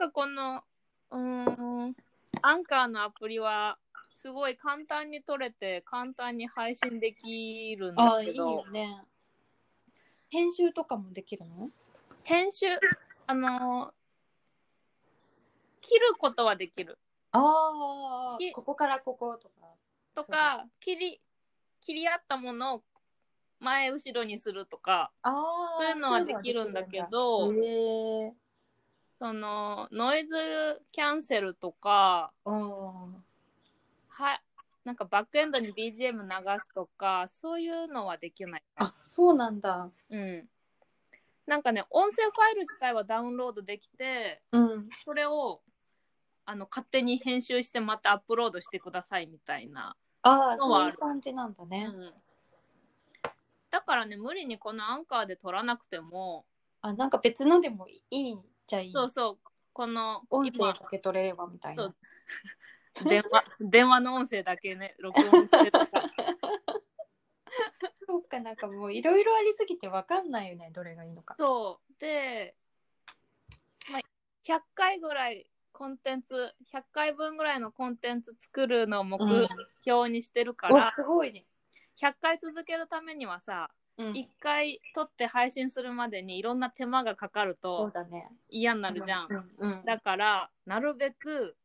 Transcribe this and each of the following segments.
かこの、うーん、アンカーのアプリは、すごい簡単に撮れて、簡単に配信できるんああ、いいだけどよ、ね。編集とかもできるの？編集、あの、切ることはできる。ああき、ここからこことか。とか、切り、切り合ったものを前後ろにするとか、そういうのはできるんだけど。へえその、ノイズキャンセルとか、うん。は、なんかバックエンドに BGM 流すとか、そういうのはできないかあ、そうなんだ。うん。なんかね、音声ファイル自体はダウンロードできて、うん。それをあの勝手に編集してまたアップロードしてくださいみたいな。ああ、そういう感じなんだね。うんだからね、無理にこのアンカーで撮らなくても、あ、なんか別のでもいいんじゃいい。そうそう、この音声だけ取れればみたいな。電話 電話の音声だけね、録音してとか。そうか、なんかもういろいろありすぎてわかんないよね、どれがいいのか。そう。で、まあ、100回ぐらいコンテンツ、100回分ぐらいのコンテンツ作るのを目うん標にしてるかおら、すごいね。100回続けるためにはさ、うん1回撮って配信するまでにいろんな手間がかかるそうとだね。嫌になるじゃん。うんうん。だから、なるべく、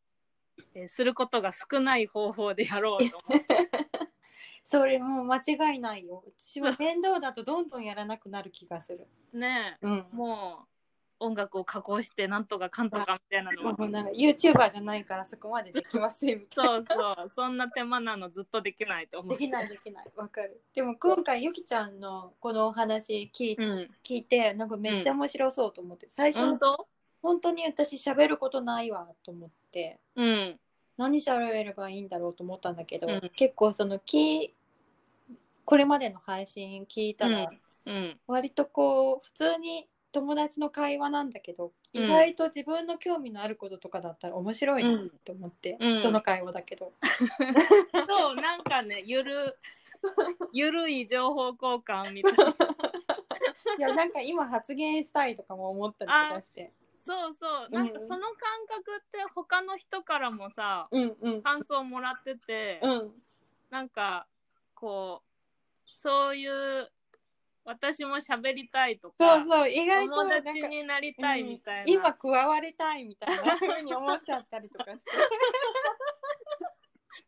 えーすることが少ない方法でやろうと思って。それもう間違いないよ。私も面倒だとどんどんやらなくなる気がする。ねえ、うん。もう音楽を加工してなんとかかんとかみたいなのは。なんか YouTuber じゃないからそこまでできませんみたいな。そうそう、そんな手間なのずっとできないと思う。できないできない。わかる。でも今回ゆきちゃんのこのお話聞い,、うん。聞いてなんかめっちゃ面白そうと思って、最初本当？本当に私喋ることないわと思ってうん。何喋ればいいんだろうと思ったんだけど、うん結構そのきこれまでの配信聞いたら、うん。割とこう普通に友達の会話なんだけど、うん。意外と自分の興味のあることとかだったら面白いなって思って、うん。人の会話だけど、そう、なんかね、ゆる、ゆるい情報交換みたいな。いやなんか今発言したいとかも思ったりとかして。そうそう、なんかうん。その感覚って他の人からもさ、うんうん。感想もらってて、うん。なんか、こう、そういう、私も喋りたいとか、そうそう意外と友達になりたいみたいな。うん今加わりたいみたいなふうに思っちゃったりとかして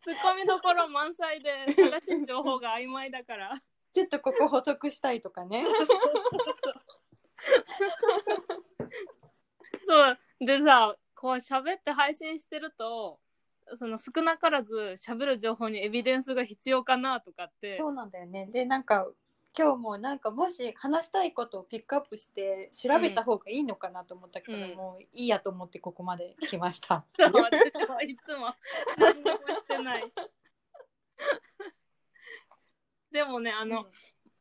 ツッコミどころ満載で正しい情報が曖昧だから。ちょっとここ補足したいとかね そう。でさ、こう喋って配信してると、その少なからず喋る情報にエビデンスが必要かなとかって。そうなんだよねでなんか今日もなんかもし話したいことをピックアップして調べた方がいいのかなと思ったけど、うん。もういいやと思ってここまで来ました。私はいつも何にもしてない。でもね、あの、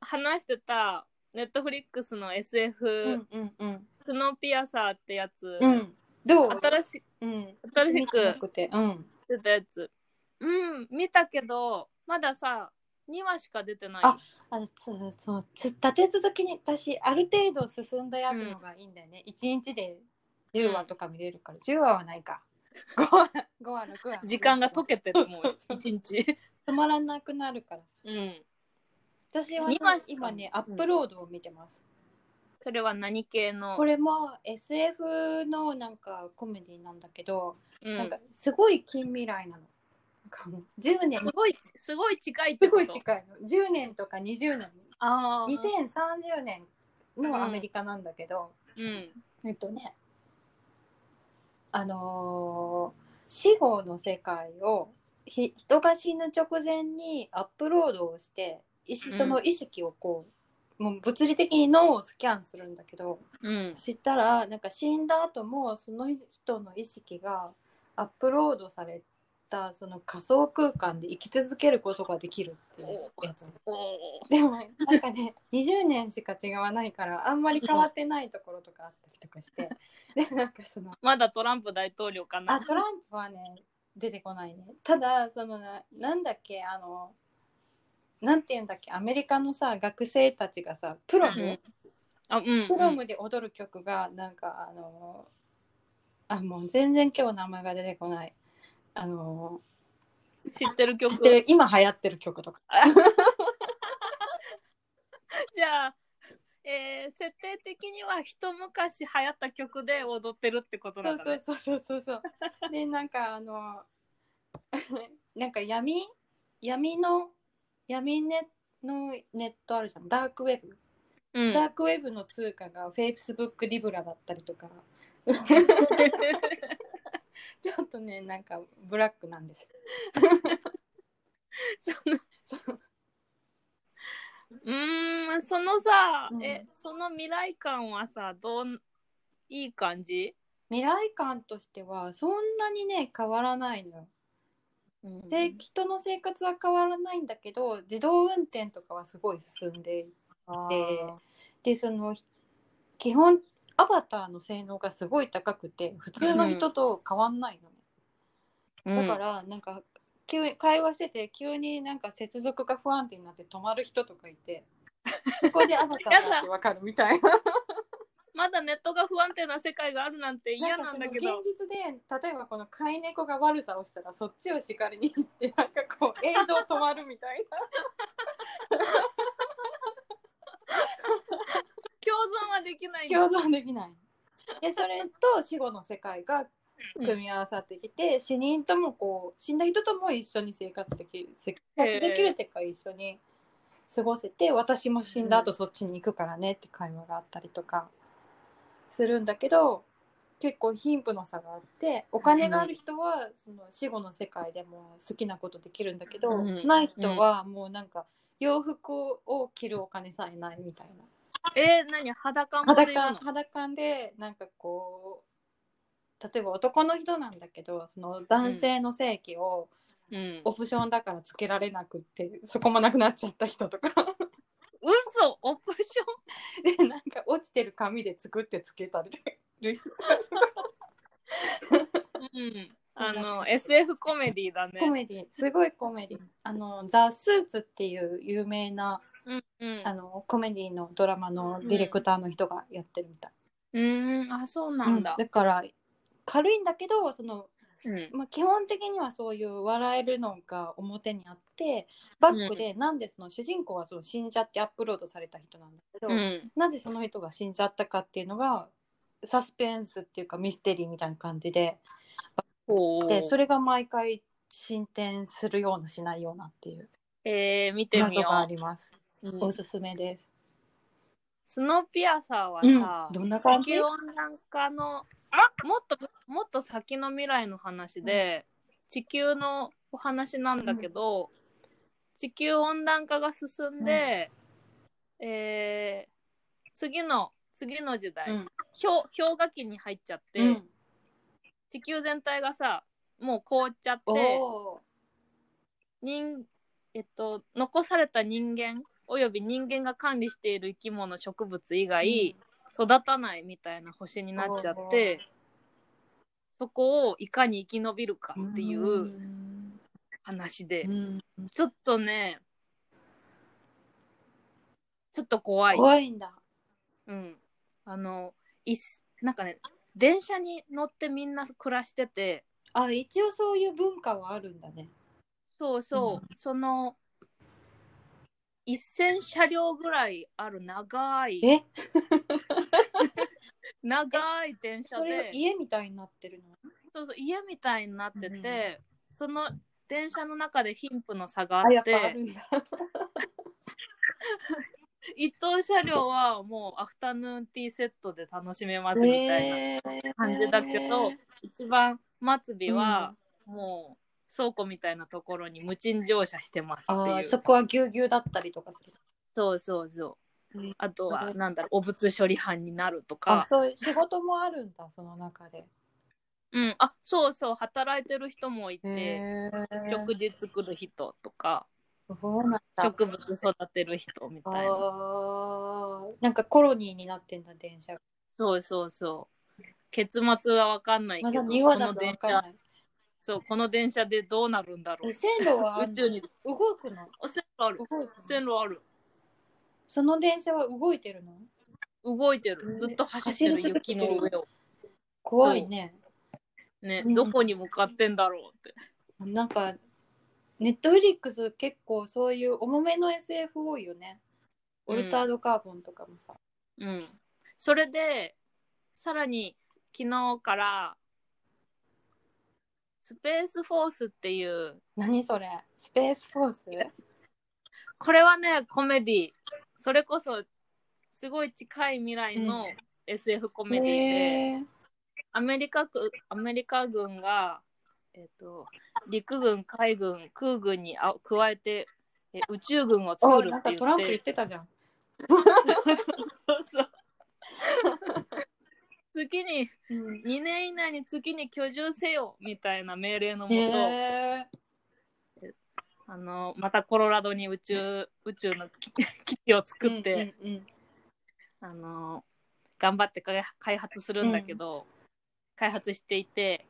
話してた、ネットフリックスの SF、うんうんうん。スノーピアサーってやつ、うん。どう？新しうん。新しく出たやつ。うん、見たけど、まださ、2話しか出てない。ああのそうそうつ立て続けに私ある程度進んだやつのがいいんだよね、一1日で10話とか見れるから、10話はないか。5話5話6話。時間が溶けてる、もそううそう。1日。止まらなくなるからさ。うん。私は今ねアップロードを見てます、それは何系の？これも SF のなんかコメディなんだけど、うん。なんかすごい近未来なのかも。う10年。すごい、すごい近いってすこと。ごい近いの。10年とか20年。ああ。2030年のアメリカなんだけど、うん。えっとねあのー死後の世界をひ人が死ぬ直前にアップロードをして意識人の意識をこう、もう物理的に脳をスキャンするんだけどうん。知ったらなんか死んだ後もその人の意識がアップロードされたその仮想空間で生き続けることができるっていうやつでもなんかね 20年しか違わないからあんまり変わってないところとかあったりとかして。でなんかその。まだトランプ大統領かな？あ。トランプはね出てこないね。ただそのななんだっけあのなんていうんだっけアメリカのさ学生たちがさプロム、うんあ、うん。プロムで踊る曲がなんかあのあもう全然今日名前が出てこないあの知ってる曲？知ってる今流行ってる曲とか。じゃあ、えー設定的には一昔流行った曲で踊ってるってことなんだね。そうそうそうそうそう。でなんかあの なんか闇？闇の闇ネのネットあるじゃん。ダークウェブ、うん。ダークウェブの通貨が Facebook リブラだったりとか ちょっとねなんかブラックなんです。そのそう。うーん、そのさ、うん。え、その未来感はさ、どん、いい感じ？未来感としてはそんなにね変わらないのよ。で人の生活は変わらないんだけど自動運転とかはすごい進んでいあででその基本アバターの性能がすごい高くて普通の人と変わんないのね、ーだからなんか急に会話してて急になんか接続が不安定になって止まる人とかいて そこでアバターだってわかるみたいな。まだネットが不安定な世界があるなんて嫌なんだけど。現実で例えばこの飼い猫が悪さをしたらそっちを叱りに行ってなんかこう映像止まるみたいな。共存はできないんだ。共存できない。でそれと死後の世界が組み合わさってきて、死人ともこう死んだ人とも一緒に生活できる生活できるっていうか一緒に過ごせて私も死んだ後そっちに行くからねって会話があったりとかするんだけど結構貧富の差があってお金がある人はその死後の世界でも好きなことできるんだけど、うん。ない人はもうなんか洋服を着るお金さえないみたいな。えー、何？裸んぼでいる裸の裸でなんかこう例えば男の人なんだけどその男性の性器をうん。オプションだからつけられなくって、そこもなくなっちゃった人とか。嘘！オプション？でなんか落ちてる紙で作ってつけたりする人。うん。あの SF コメディだね。コメディすごいコメディ。あの「ザ・スーツ」っていう有名なうんうん。あのコメディのドラマのディレクターの人がやってるみたい、うーんあそうなんだ、だから軽いんだけどそのうん。まあ、基本的にはそういう笑えるのが表にあってバックでなんでその主人公はその死んじゃってアップロードされた人なんだけど、うん。なぜその人が死んじゃったかっていうのがサスペンスっていうかミステリーみたいな感じででそれが毎回進展するようなしないようなっていうえー、見てみ謎があよります。う、うん。おすすめです。スノーピアサーはうん。さ、どんな感じ？地球温暖化のもっともっと先の未来の話で、地球のお話なんだけど、地球温暖化が進んで、えー次の次の時代、うん。氷氷河期に入っちゃって、うん。地球全体がさもう凍っちゃってお人、えっと、残された人間および人間が管理している生き物植物以外、育たないみたいな星になっちゃってそこをいかに生き延びるかーっていう話で、うん。ちょっとねちょっと怖い。怖いんだ。うん、あのいっなんかね電車に乗ってみんな暮らしててあ一応そういう文化はあるんだね。そうそう、その1000車両ぐらいある長い。え？長い電車で。家みたいになってるの？そうそう家みたいになってて、うんその電車の中で貧富の差があって。一等車両はもうアフタヌーンティーセットで楽しめますみたいな感じだけど、一番末尾はもう倉庫みたいなところに無賃乗車してますってあいうーそこはぎゅうぎゅうだったりとかする。そうそうそううんあとはうんなんだろうお物処理班になるとあかそういう仕事もあるんだその中で。うんあそうそう働いてる人もいて食事作る人とか。植物育てる人みあたいなーなんかコロニーになってんだ電車が。そうそうそう結末は分かんないまだけど2話だと分かんない。そうこの電車でどうなるんだろう。線路は宇宙に。動くの？あ線路ある。動いてる線路ある。その電車は動いてるの？動いてる。ずっと走ってる走り続けてる雪の？上を怖いね。ね、うん。どこに向かってんだろうって。なんかネットフリックス結構そういう重めの SF 多いよね。オルタードカーボンとかもさ。うん。それで、さらに昨日から、スペースフォースっていう、何それ？スペースフォース？これはね、コメディ。それこそ、すごい近い未来のうん。SF コメディで、へー。アメリカ軍アメリカ軍が、えっと陸軍、海軍、空軍にあ加えてえ宇宙軍をお作るなんって。言っかトランプ言っててたじゃん。そうそう月にうん。2年以内に月に居住せよみたいな命令のもと、へあのまたコロラドに宇宙宇宙の基基地を作ーって、うんうんあの頑張って開開発するんだけど、開発していて、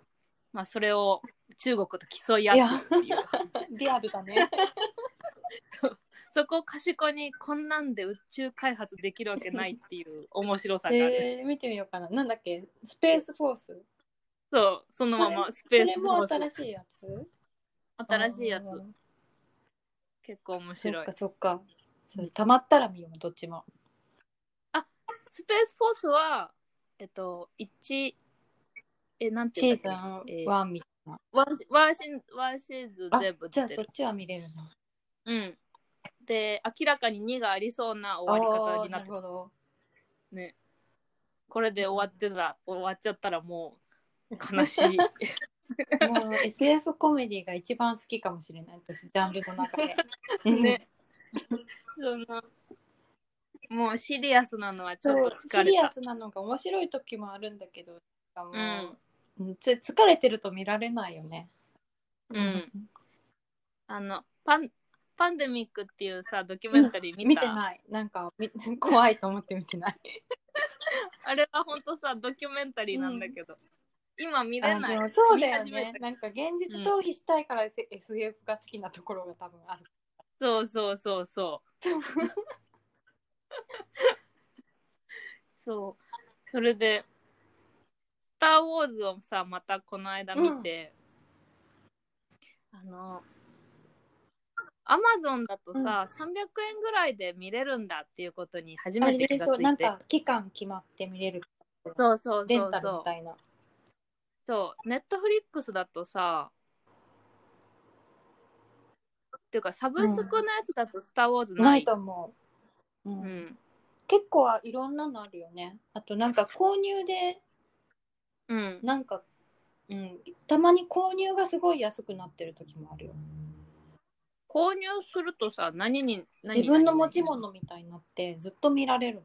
まあ、それを中国と競い合ってっていううんリアルだね。そこを賢にこんなんで宇宙開発できるわけないっていう面白さがある、えー、見てみようかな。なんだっけ？スペースフォースそうそのままスペースそれもフォース新しいやつ？新しいやつ。あー。結構面そ白い。っかそっか。それたまったら見よう、どっちも。スペースフォースはえっと1えなんてシーズいうんだっけ？えン1みたいな。ワンシワンシンワンシーズンあ全部じゃあ出てるそっちは見れるな。うんで明らかに2がありそうな終わり方になってあーるほど。ねこれで終わってたら終わっちゃったらもう悲しい もう SF コメディが一番好きかもしれない。私、ジャンルの中で。ねそのもうシリアスなのはちょっと疲シリアスなのが面白い時もあるんだけど、もううんつ疲れてると見られないよね。うんあのパンパンデミックっていうさドキュメンタリー見た、見てない。なんかみ 怖いと思って見てない。あれは本当さドキュメンタリーなんだけど、今見れない。そうだよね。なんか現実逃避したいから S- SF が好きなところが多分ある。そうそうそうそう。そう。それで「スター・ウォーズ」をさまたこの間見て、あのアマゾンだとさ、300円ぐらいで見れるんだっていうことに初あめて気がついて。か期間決まって見れる。そうそうレンタルそう。そうみたいな。そうネットフリックスだとさっていうかサブスクのやつだと「スター・ウォーズ」な、ないいと思う。うん。うん。結構いろんなのあるよね。あとなんか購入でうん、なんか、うん、たまに購入がすごい安くなってる時もあるよ。購入するとさ何に何自分の持ち何物みたいになってずっと見られる。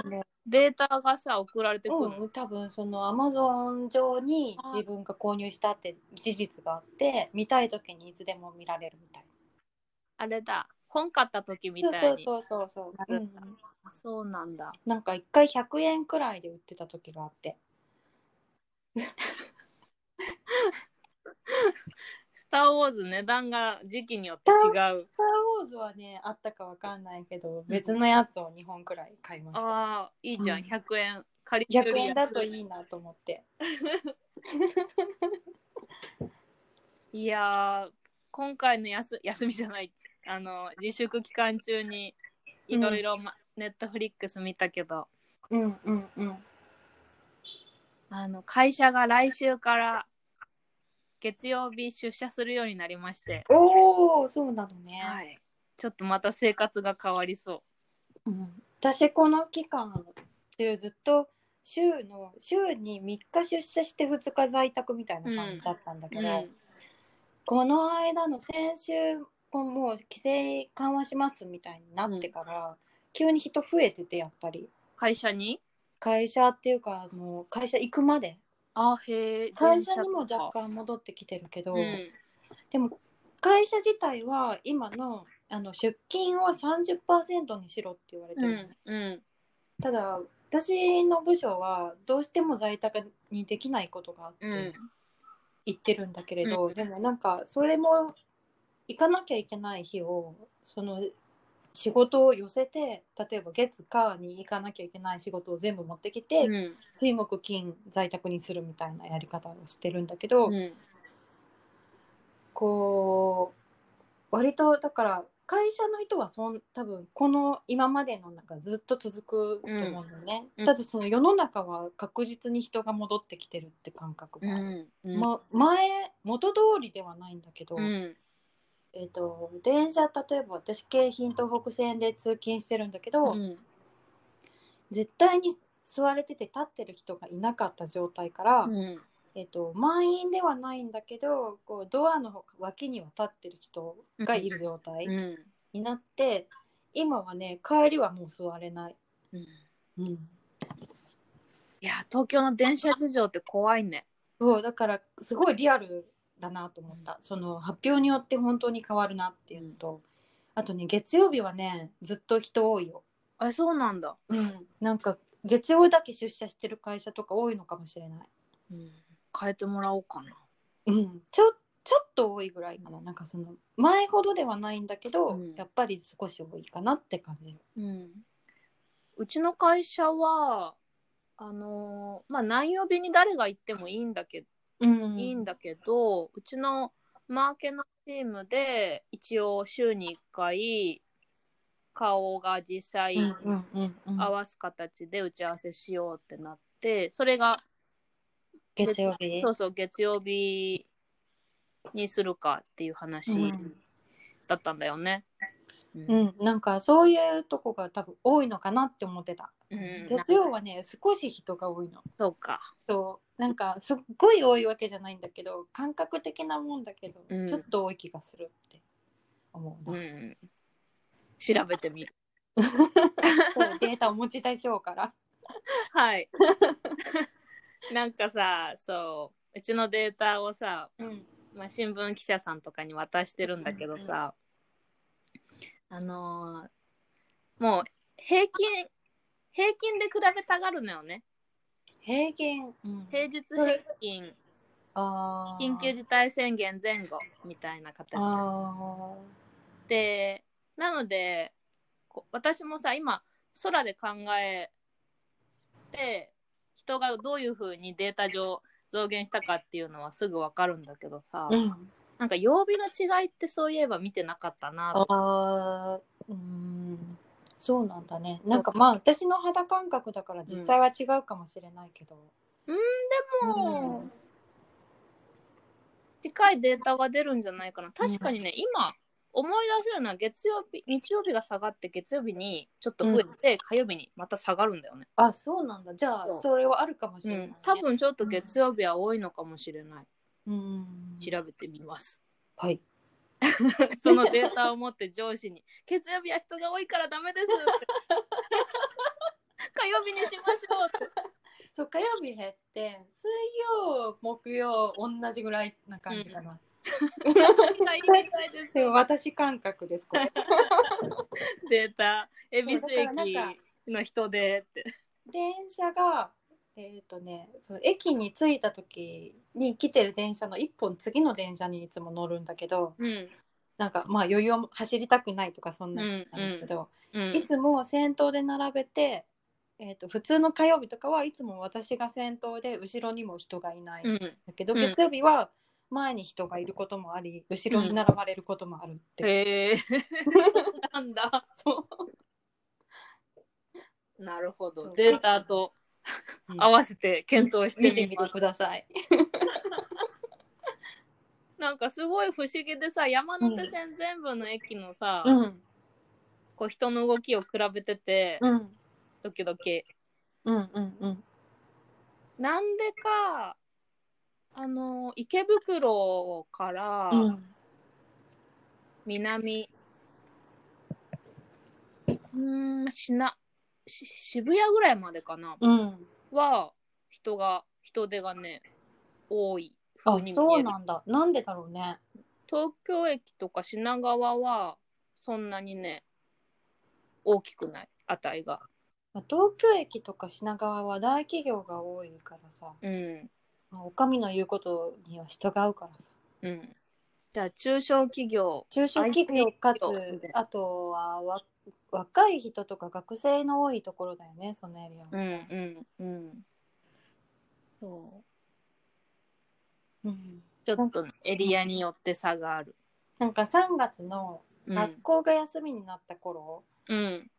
そのデータがさ送られてくるの、うん、多分そのアマゾン上にあ自分が購入したって事実があって見たい時にいつでも見られるみたい。あれだ。本買った時みな。たいに。そうそうそうそうそう、うんなるんだあそうなんだ。なんか一回100円くらいで売ってた時があって スター・ウォーズ値段が時期によって違う「スター・ウォーズ」はねあったかわかんないけど別のやつを2本くらい買いました、ああいいじゃん、うん。100円借りて100るやつ。円だといいなと思って。いやー今回の休休みじゃない。あの自粛期間中にいろいろネットフリックス見たけど、うんうんうん。あの会社が来週から月曜日出社するようになりまして、おおそうなのね、はい、ちょっとまた生活が変わりそう。ん、私この期間中ずっと週の週に3日出社して2日在宅みたいな感じだったんだう、けど、この間の先週ももう規制緩和しますみたいになってから、急に人増えててやっぱり。会社に？会社っていうかあの会社行くまであへえ会社にも若干戻ってきてるけど、うん。でも会社自体は今のあの出勤を30%にしろって言われてうるの。ね、んうん。ただ私の部署はどうしても在宅にできないことがあってうん。言ってるんだけれど、でもなんかそれも行かなきゃいけない日をその仕事を寄せて例えば月火に行かなきゃいけない仕事を全部持ってきて、うん。水木金在宅にするみたいなやり方をしてるんだけど、うん。こう割とだから会社の人はそん多分この今までの中ずっと続くと思うんだよね、うん。ただその世の中は確実に人が戻ってきてるって感覚が、うん。うん。ま、前元通りではないんだけど、うんえー、と電車例えば私京浜東北線で通勤してるんだけど、うん。絶対に座れてて立ってる人がいなかった状態から、うん。えー、と満員ではないんだけどこうドアの脇には立ってる人がいる状態うん。になって、今はね帰りはもう座れない。うん。うん、いや東京の電車事情って怖いね。そうだからすごいリアルだなと思った、その発表によって本当に変わるなっていうのと、あとね月曜日はねずっと人多いよ。あそうなんだ、うん、なんか月曜だけ出社してる会社とか多いのかもしれない。うん、変えてもらおうかな。うん、ちょちょっと多いぐらいかな。なんかその前ほどではないんだけど、うん。やっぱり少し多いかなって感じ。うん、うちの会社はあのーまあ何曜日に誰が行ってもいいんだけど、うん。いいんだけどうちのマーケのチームで一応週に1回顔が実際合わす形で打ち合わせしようってなってそれが月曜日？そうそう月曜日にするかっていう話うん。だったんだよね。うん。うん、なんかそういうとこが多分多いのかなって思ってた。うん月曜はね少し人が多いの。そうか。そうなんかすっごい多いわけじゃないんだけど感覚的なもんだけど、うんちょっと多い気がするって思うな。うん、調べてみる。そうデータお持ちでしょうから。はい。なんかさ、そう、うちのデータをさ、うんまあ、新聞記者さんとかに渡してるんだけどさ、あのーもう平均、平均で比べたがるのよね。平均、うん。平日平均、緊急事態宣言前後みたいな形あで、なので、こ私もさ、今、空で考えて、人がどういうふうにデータ上増減したかっていうのはすぐわかるんだけどさ、ーうん。なんか曜日の違いってそういえば見てなかったな。とあー。うんそうなんだね。なんかまあ私の肌感覚だから実際は違うかもしれないけど、でも、近いデータが出るんじゃないかな。確かにね、今、思い出せるのは月曜日、日曜日が下がって月曜日にちょっと増えて、火曜日にまた下がるんだよね。あそうなんだ。じゃそう。あそれはあるかもしれない、ね。うん、多分ちょっと月曜日は多いのかもしれない。うん。調べてみます。はい そのデータを持って上司に、月曜日は人が多いからダメですって。火曜日にしましょうって。そう火曜日減って水曜木曜同じぐらいな感じかな、何がいいみたいですそれ私感覚ですこれデータ、恵比寿駅かの人でって。電車がえっ、とねその駅に着いた時に来てる電車の一本次の電車にいつも乗るんだけどうん。なんかまあ余裕を走りたくないとかそんなんなんだけど、うん。いつも先頭で並べて、えー、と普通の火曜日とかはいつも私が先頭で後ろにも人がいないんうん。だけど、うん月曜日は前に人がいることもあり後ろに並ばれることもあるって、へえ。なんだ。そう なるほど。データとうん合わせて検討してみます。ください。なんかすごい不思議でさ、山手線全部の駅のさ、うんこう人の動きを比べてて、うんドキドキ。うんうんうんなんでか、あの、池袋からうん南、うーん、しな、し渋谷ぐらいまでかな、うんは、人が、人手がね、多いあ風に見える。そうなんだなんでだろうね。東京駅とか品川は、そんなにね、大きくない、値が。まあ東京駅とか品川は大企業が多いからさ、うん。まあ、お上の言うことには従うからさうん。じゃあ、中小企業、中小企業かつあとはわ若い人とか学生の多いところだよねそのエリアは、うんうんうん。そう。うんちょっとエリアによって差がある。なんか3月のうん学校が休みになった頃うん。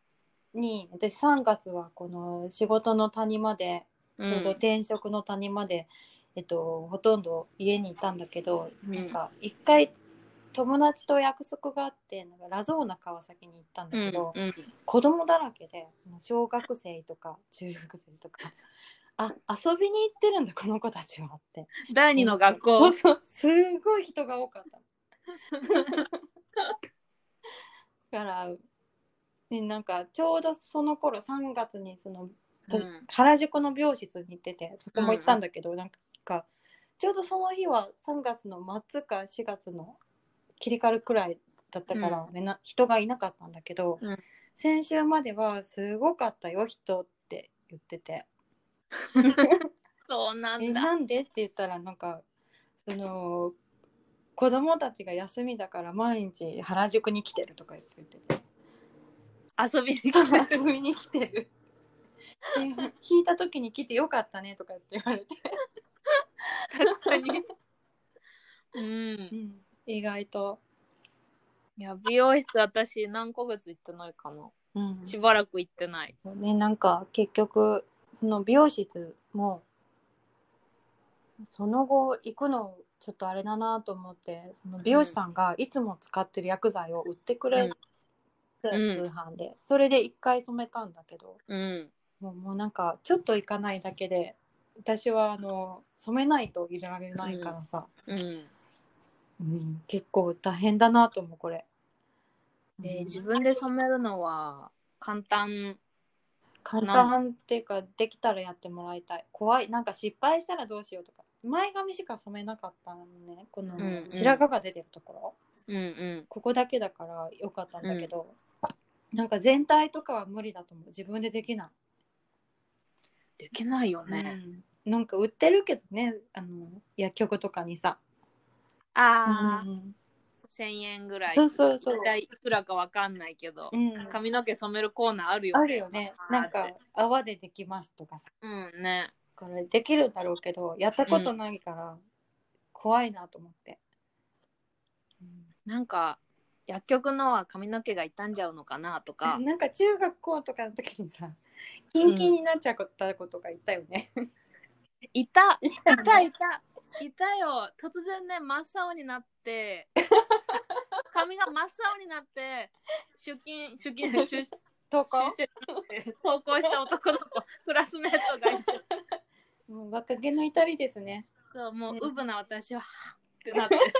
に、私3月はこの仕事の谷まで、うん。転職の谷まで、えっと、ほとんど家にいたんだけど、うんなんか一回友達と約束があってなんかラゾーナ川崎に行ったんだけど、うん子供だらけでその小学生とか中学生とかあ遊びに行ってるんだこの子たちはって。第二の学校。そう。そうすごい人が多かった。だから、ね、なんかちょうどその頃3月にその私うん。原宿の美容室に行っててそこも行ったんだけど、なんかちょうどその日は3月の末か4月の切り替わるくらいだったから、みんな人がいなかったんだけど、うん先週まではすごかったよ人って言ってて そうな「えんだ。なんで?」って言ったらなんかその子供たちが休みだから毎日原宿に来てるとか言ってて遊びに来て遊びに来てる。いた時に来てよかったねとかって言われて、確かに。うん。意外と、いや、美容室私何ヶ月行ってないかな。うんしばらく行ってない。ね、なんか結局その美容室もその後行くのちょっとあれだなと思ってその美容師さんがいつも使ってる薬剤を売ってくれて、うん通販でそれで一回染めたんだけどうん。もうもうなんかちょっと行かないだけで私はあの染めないといられないからさ、うん。うん。結構大変だなと思うこれ。で、うん。自分で染めるのは簡単。簡単っていうかできたらやってもらいたい。怖い。なんか失敗したらどうしようとか。前髪しか染めなかったのね。このうんうん。白髪が出てるところ、うんうん。ここだけだからよかったんだけど、なんか全体とかは無理だと思う。自分でできない、できないよね。うん。なんか売ってるけどねあの薬局とかにさ、ああ、うん。1000円ぐらい。そうそうそう。いくらかわかんないけど、うん、髪の毛染めるコーナーあるよね。あるよね。なんか泡でできますとかさ。うんね。これできるんだろうけどやったことないから怖いなと思って、うん。なんか薬局のは髪の毛が傷んじゃうのかなとか。なんか中学校とかの時にさキンキンになっちゃったことがいたよね。いた。いたいたいたよ。突然ね真っ青になって。髪が真っ青になって出勤出勤出 出投稿？して登校した男の子 クラスメートがいて。もう若気の至りですね。そうもううん。うぶな私はってなって。真っ青に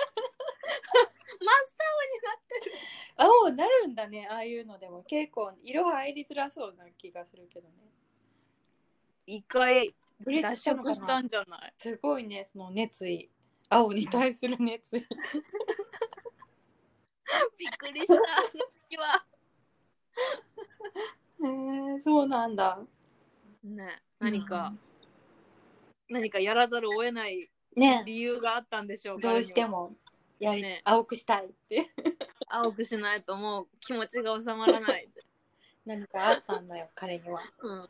なってる。青なるんだねああいうのでも。結構色入りづらそうな気がするけどね。一回ブリー脱チしたのか色したなんじゃない？すごいねその熱意。青に対する熱意。びっくりした時は。へえそうなんだ。ね何か、何かやらざるを得ないね。理由があったんでしょうどうしても。やり、ね。青くしたいって。青くしないともう気持ちが収まらない、何かあったんだよ彼には。うん、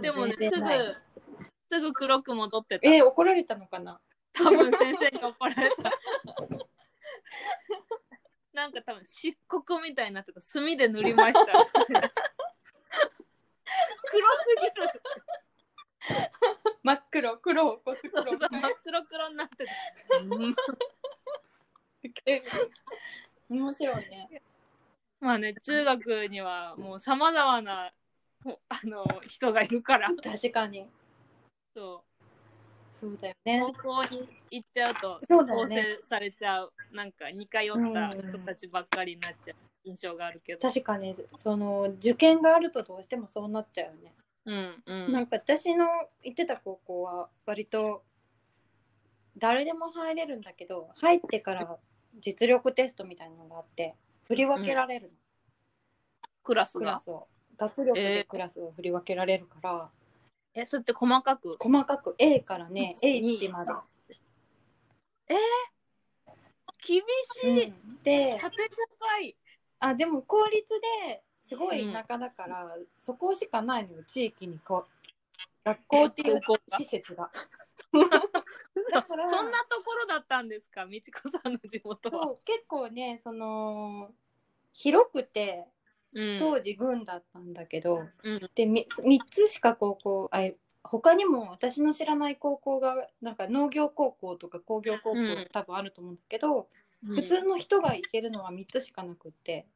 でもねすぐすぐ黒く戻ってた。えー怒られたのかな？多分先生に怒られた。なんか多分漆黒みたいになってた。墨で塗りました。黒すぎる。真っ黒。黒を起こすそう黒そう真っ黒黒になってた、うん。面白いね。まあね中学にはもうさまざまなほあの人がいるから。確かに。そそうだようね。高校に行っちゃうとそうだよ構ね成されちゃう。なんか似通った人たちばっかりになっちゃう。印象があるけど。確かに。その受験があるとどうしてもそうなっちゃうよね。うんうん。なんか私の行ってた高校は割と誰でも入れるんだけど入ってから実力テストみたいなのがあって振り分けられるの、クラスが？クラスを学力でクラスを振り分けられるから、えそれって細かく？細かく。A からね1 H まで、厳しい、うん。で縦社会ああでも公立ですごい田舎だから、そこしかないのよ地域にこう。学校っていう施設が。そ だからそんなところだったんですか美智子さんの地元は。結構ねその広くてうん。当時軍だったんだけど、うん。で 3, つしか高校あ他にも私の知らない高校がなんか農業高校とか工業高校、うん多分あると思うんだけど、うん。普通の人が行けるのは3つしかなくって。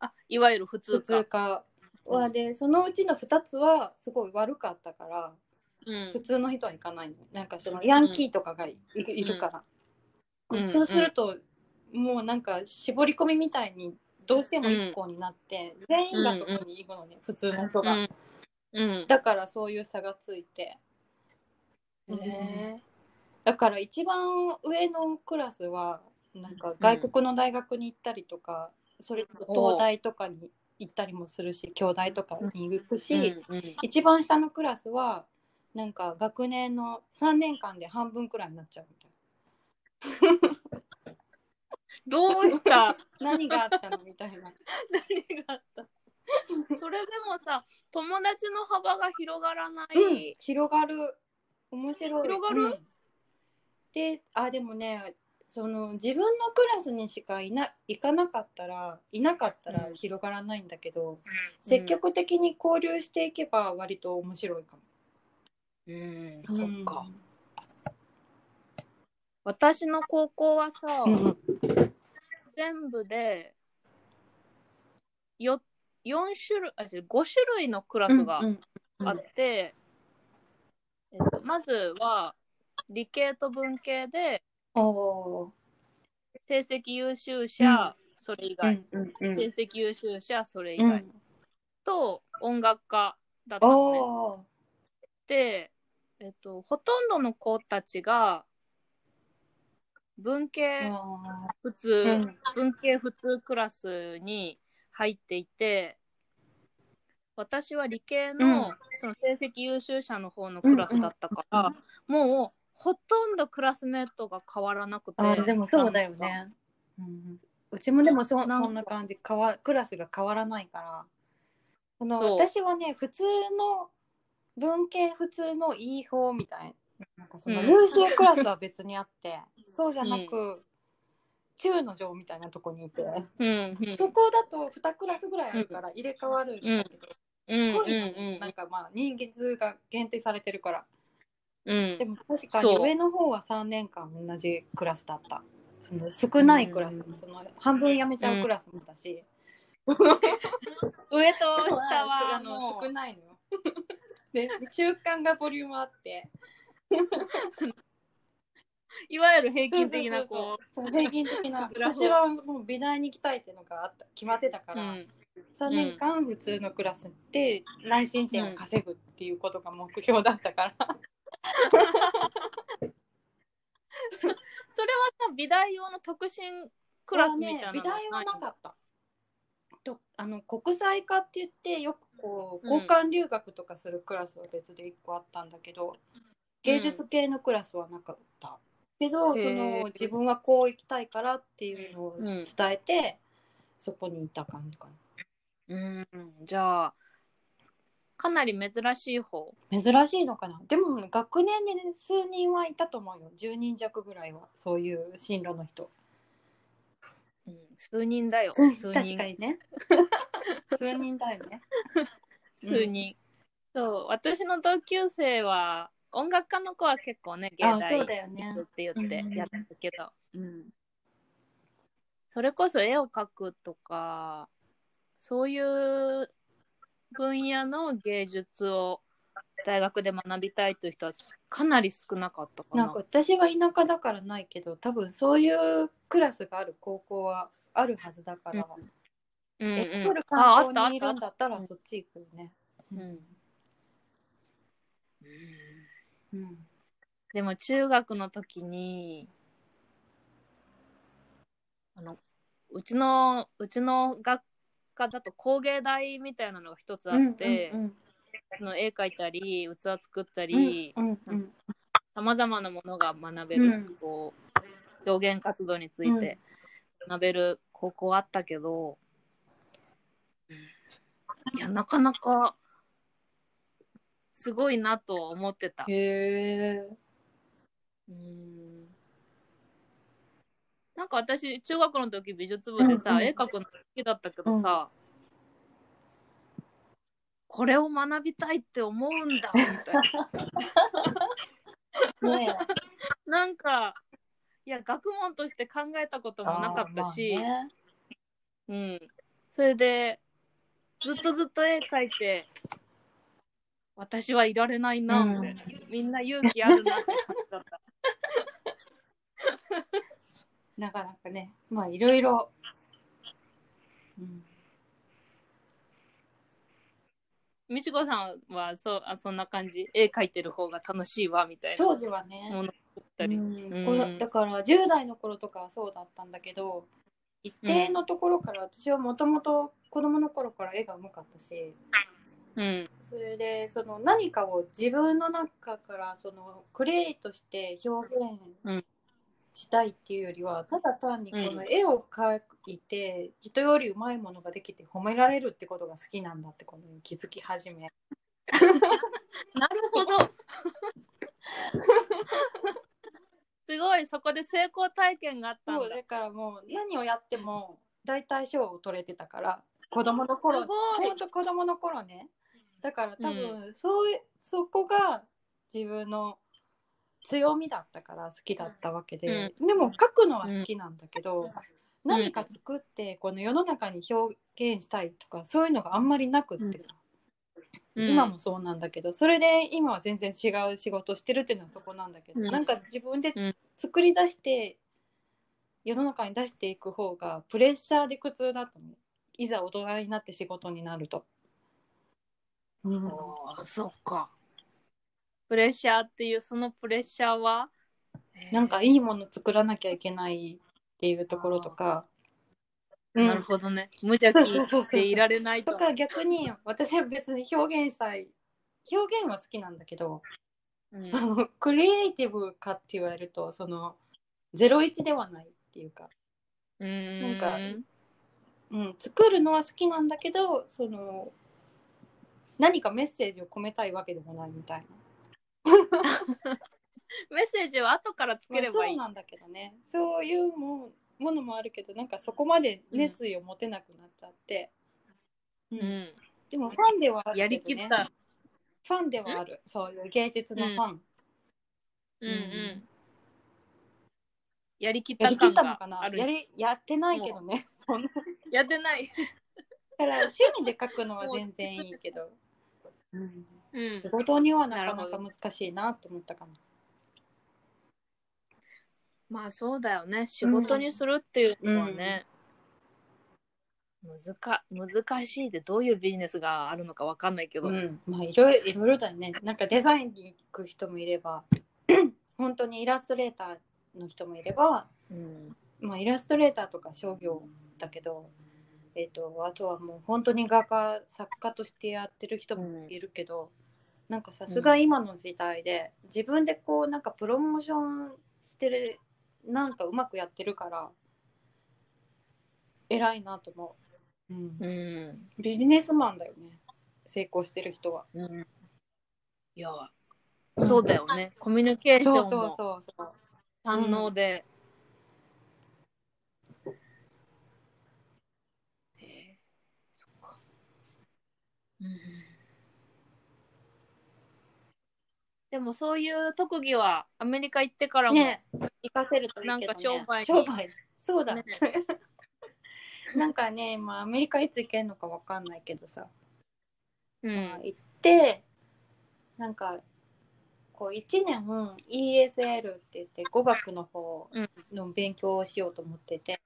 あいわゆる普通普通か。科はでそのうちの2つはすごい悪かったからうん。普通の人は行かないの。なんかそのヤンキーとかがい,、いるから、うん。そうすると、もうなんか絞り込みみたいにどうしても1校になって、全員がそこに行くのね、普通の人が、だからそういう差がついて。へえだから一番上のクラスはなんか外国の大学に行ったりとか、それこそ東大とかに行ったりもするし京大とかに行くし、一番下のクラスはなんか学年の3年間で半分くらいになっちゃうみたいどうした？な 何があったの？みたいな。何があった？それでもさ友達の幅が広がらない、うん広がる。面白い。広がる？うん。であでもねその自分のクラスにしかいな行かなかったらいなかったらうん。広がらないんだけど、積極的に交流していけば割と面白いかも。うん、そっか。私の高校はさ、うん全部でよ4種類あ違う5種類のクラスがうんあって、えっと、まずは理系と文系で成績優秀者、それ以う外、成績優秀者それ以外、うん。と音楽科だったのね。で、えっと、ほとんどの子たちが文系あ普通、うん。文系普通クラスに入っていて私は理系の,、うん。その成績優秀者の方のクラスだったから、もうほとんどクラスメートが変わらなくて。あでもそうだよね。うん。うちもでもそそんな感じ変わクラスが変わらないから。その私はね普通の文系普通のいい方みたいななんかそのうん。優秀クラスは別にあって、そうじゃなく、中の上みたいなとこにいて、そこだと2クラスぐらいあるから入れ替わるんだけど、うん。うん。すごいななんかまあ人数が限定されてるから。うん。でも確かに上の方は3年間同じクラスだった。その少ないクラス、うん。その半分やめちゃうクラスもいたし、上と下は あの少ないのよ。で中間がボリュームあって いわゆる平均的なそうそうこそう。そう平均的な。私はもう美大に行きたいっていうのがあった決まってたかう、うら、ん、3年間普通のクラスで内申点を稼ぐっていうことが目標だったから、それはさ美大用の特進クラスみたいなね、美大はなかっった。とあの国際科って言ってよくこううん。交換留学とかするクラスは別で1個あったんだけど、芸術系のクラスはなかった。けどその自分はこう行きたいからっていうのをうん。伝えて、そこにいた感じかうん。じゃあかなり珍しい方。な。珍しいのかな。でも学年で、ね、数人はいたと思うよ。10人弱ぐらいはそういう進路の人。うん。数人だよ。数確人かにね。数人だよね。数人、そう。私の同級生は音楽家の子は結構ね芸あ大そうだよね。って言ってうんやったけど、うん。それこそ絵を描くとかそういう分野の芸術を大学で学びたいという人はかなり少なかったかな。なんか私は田舎だからないけど多分そういうクラスがある高校はあるはずだから、うんうん。え来るああ観光にいるんだったらそっち行くよね。うん。うんでも中学の時にあのうちのうちの学科だと工芸大みたいなのが一つあって、うんその絵描いたり器作ったうんりうんうん。さまざまなものが学べる、うんこう表現活動について学べる高校あったけどいや、なかなか、すごいなと思ってた。へえ。うん。なんか私、中学の時美術部でさ、うんうん絵描くの好きだったけどさ、これを学びたいって思うんだ、みたいな。ねなんか、いや、学問として考えたこともなかったし、ねうん。それで、ずっとずっと絵描いて、私はいられないな、うん。みたいな。みんな勇気あるなって感じだった。なかなかね、まあいろいろ。うん。みちこさんはそうあそんな感じ？絵描いてる方が楽しいわみたいな。当時はね、だから10代の頃とかはそうだったんだけど一定のところから私はもともと子供の頃から絵がうまかったしうんそれでその何かを自分の中からそのクリエイトして表うん。現したいっていうよりはただ単にこの絵を描いて人よりうまいものができて褒められるってことが好きなんだってことに気づき始め。なるほど。すごいそこで成功体験があったんだ。そうだからもう何をやっても大体賞を取れてたから子供の頃すごい。ほんと子供の頃ねだから多分、そういそこが自分の強みだったから好きだったわけで、でも書くのは好きなんだけど、何か作ってこの世の中に表現したいとかそういうのがあんまりなくってさ、うん。今もそうなんだけどそれで今は全然違う仕事してるっていうのはそこなんだけど、うん。なんか自分でうん。作り出して世の中に出していく方がプレッシャーで苦痛だったのいざ大人になって仕事になると。うん。おーそっか。プレッシャーっていうそのプレッシャーは？なんかいいもの作らなきゃいけないっていうところとか。うん。なるほどね。無邪気そうそうそうそう。でいられないととか逆に私は別に表現したい。表現は好きなんだけどうん。あのクリエイティブかって言われるとその01ではないっていうか、うーなんかうん、作るのは好きなんだけどその何かメッセージを込めたいわけでもないみたいメッセージは後からつな、ければいうい、そなんだけどね。そういうもものもあるけどなんかそこまで熱意を持てなくなっちゃって、うん。うん、でもファンではあるね、やりきった。ファンではある。そういう芸術のファン、うん。うんうん。やりきったのかな？やりやってないけどね。そんなやってない、だから趣味で書くのは全然いいけど、うん、うん仕事にはなかなか難しいなと思ったかな。まあそうだよね。仕事にするっていうのはね、難か難しいでどういうビジネスがあるのかわかんないけど、うん、まあいろいろだよね。なんかデザインに行く人もいれば、本当にイラストレーターの人もいれば、うん。まあイラストレーターとか商業だけど、えっ、とあとはもう本当に画家作家としてやってる人もいるけど、なんかさすが今の時代で自分でこうなんかプロモーションしてるなんかうまくやってるから偉いなと思う。うん。うんビジネスマンだよね成功してる人は。うん。いやそうだよね。コミュニケーションそうそうもそうそう。堪能で、へえそっかうんでもそういう特技はアメリカ行ってからも、ね。活かせるといいけど、ね、なんか商売に。商売。そうだ、ね。なんかね、まあ、アメリカいつ行けるのかわかんないけどさ、うん。まあ、行ってなんかこう1年 ESL って言って語学の方の勉強をしようと思ってて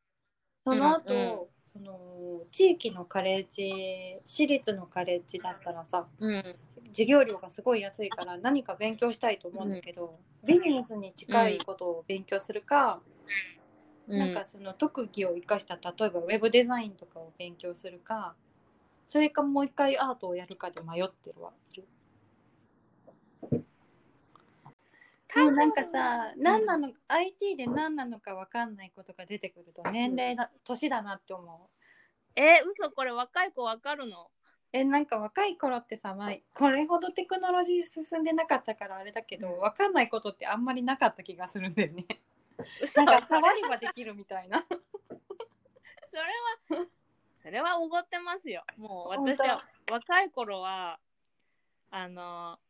その後、うんうん。その地域のカレッジ私立のカレッジだったらさうん。授業料がすごい安いから何か勉強したいと思うんだけど、ビジネスに近いことを勉強するか、なんかその特技を生かした例えばウェブデザインとかを勉強するかそれかもう一回アートをやるかで迷ってるわ。いもなんかさ、何なの IT で何なのか分かんないことが出てくると年齢だ、年だなって思えー、嘘これ若い子わかるの？えなんか若い頃ってさ、まあ、これほどテクノロジー進んでなかったからあれだけど、うん。分かんないことってあんまりなかった気がするんだよね。嘘。なんか触りはできるみたいな。それはそれはおごってますよ。もう私は若い頃はあのし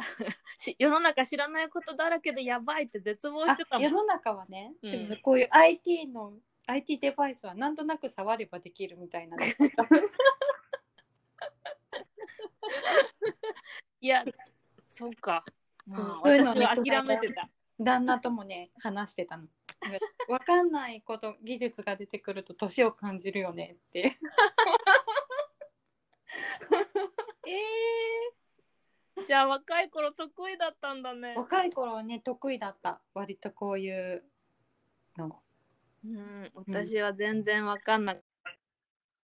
世の中知らないことだらけでやばいって絶望しあてたもん。世の中はね、うん。でもこういう IT の IT デバイスはなんとなく触ればできるみたいな。いやそうか。まあそういうのね。諦めてた。旦那ともね話してたの。分かんないこと技術が出てくると年を感じるよねって。えー、じゃあ若い頃得意だったんだね若い頃はね得意だった割とこういうの。うん私は全然わかんな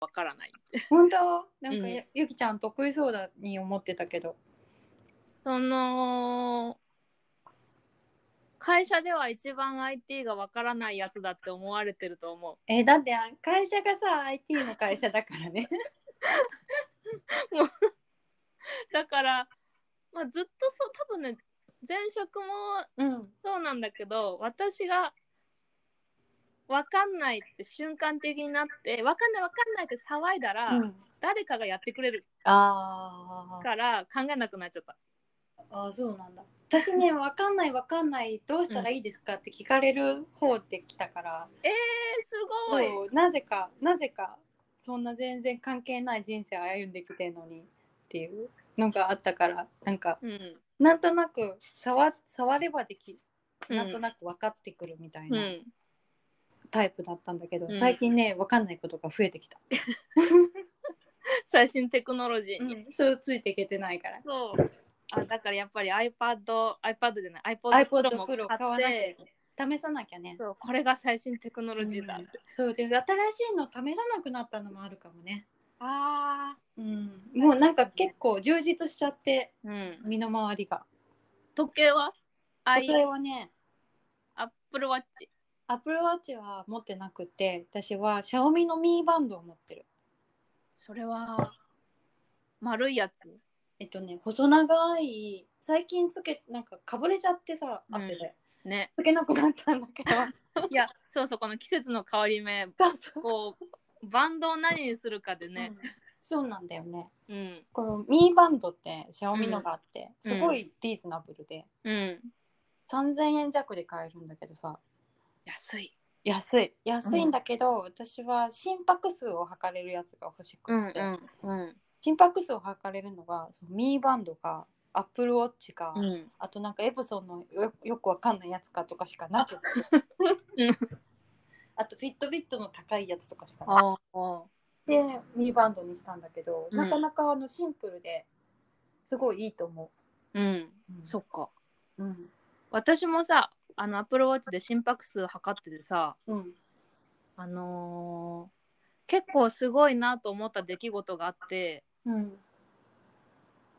わからない本当？なんか、うんゆゆきちゃん得意そうだに思ってたけど。その会社では一番 IT がわからないやつだって思われてると思うえだってあ会社がさ IT の会社だからね。だから、まあ、ずっとそう多分ね前職もうん。そうなんだけど私が分かんないって瞬間的になって分かんない分かんないって騒いだら、うん、誰かがやってくれるから考えなくなっちゃった。あーそうなんだ。私ね分かんない分かんないどうしたらいいですかって聞かれる方で来たから、えー、すごい。なぜかなぜかそんな全然関係ない人生を歩んできてんのにっていうのがあったからなんかうん。なんとなく触触ればできうん。なんとなく分かってくるみたいうなん。タイプだったんだけど、うん。最近ね分かんないことが増えてきた、最新テクノロジーに、うん、そうついていけてないから。そう。あだからやっぱり iPad iPad じゃない iPod Pro も買わなきゃ試さなきゃね。そうこれが最新テクノロジーだ。って、そうで新しいの試さなくなったのもあるかもね、あうん、もうなんか結構充実しちゃってあうん。身の回りが。時計は？あいそれはね Apple Watch Apple Watch は持ってなくて私は Xiaomi のミーバンドを持ってる。それは丸いやつ？えっとね細長い最近つけなんかかぶれちゃってさうん。汗で、ね。つけなくなったんだけど。いやそうそうこの季節の変わり目そうそう。こうバンドを何にするかでね。うん。そうなんだよね。うん。このミーバンドって Xiaomi のがあって、うん。すごいリーズナブルで、うん。3000円弱で買えるんだけどさ。安い。安い。安いんだけど、私は心拍数を測れるやつが欲しくて、うん心拍数を測れるのがそのミーバンドかアップルウォッチか、うん。あとなんかエプソンのよよくわかんないやつかとかしかなくて。う んあとフィットビットの高いやつとかしかなああくてミーバンドにしたんだけど、うん。なかなかあのシンプルですごいいいと思う。ん。う、そっか。うん。私もさあの Apple Watch で心拍数測っててさうん。あのー結構すごいなと思った出来事があってうん。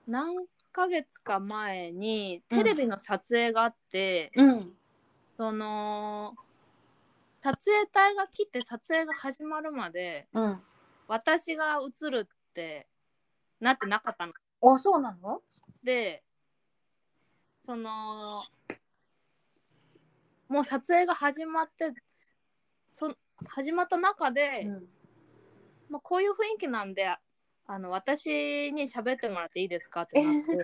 何ヶ月か前にテレビの撮影があって、うん。その撮影隊が来て撮影が始まるまでうん。私が映るってなってなかったの。あそうなの？でそのもう撮影が始まってそ始まった中で、うん。まあ、こういう雰囲気なんであの私に喋ってもらっていいですかってなって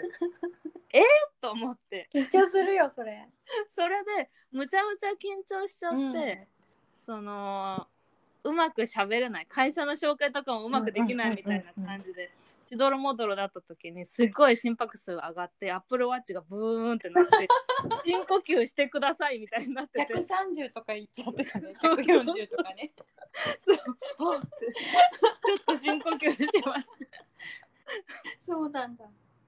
え？ー、と思って。緊張するよそれ。それでむちゃむちゃ緊張しちゃって、そのうまく喋れない。会社の紹介とかもうまくできないみたいな感じでしどろもどろだった時にすっごい心拍数が上がってアップルワッチがブーンってなって深呼吸してくださいみたいになってて。130とかいっちゃってたね。そう140とかね。そう。ちょっと深呼吸します。そうなんだ。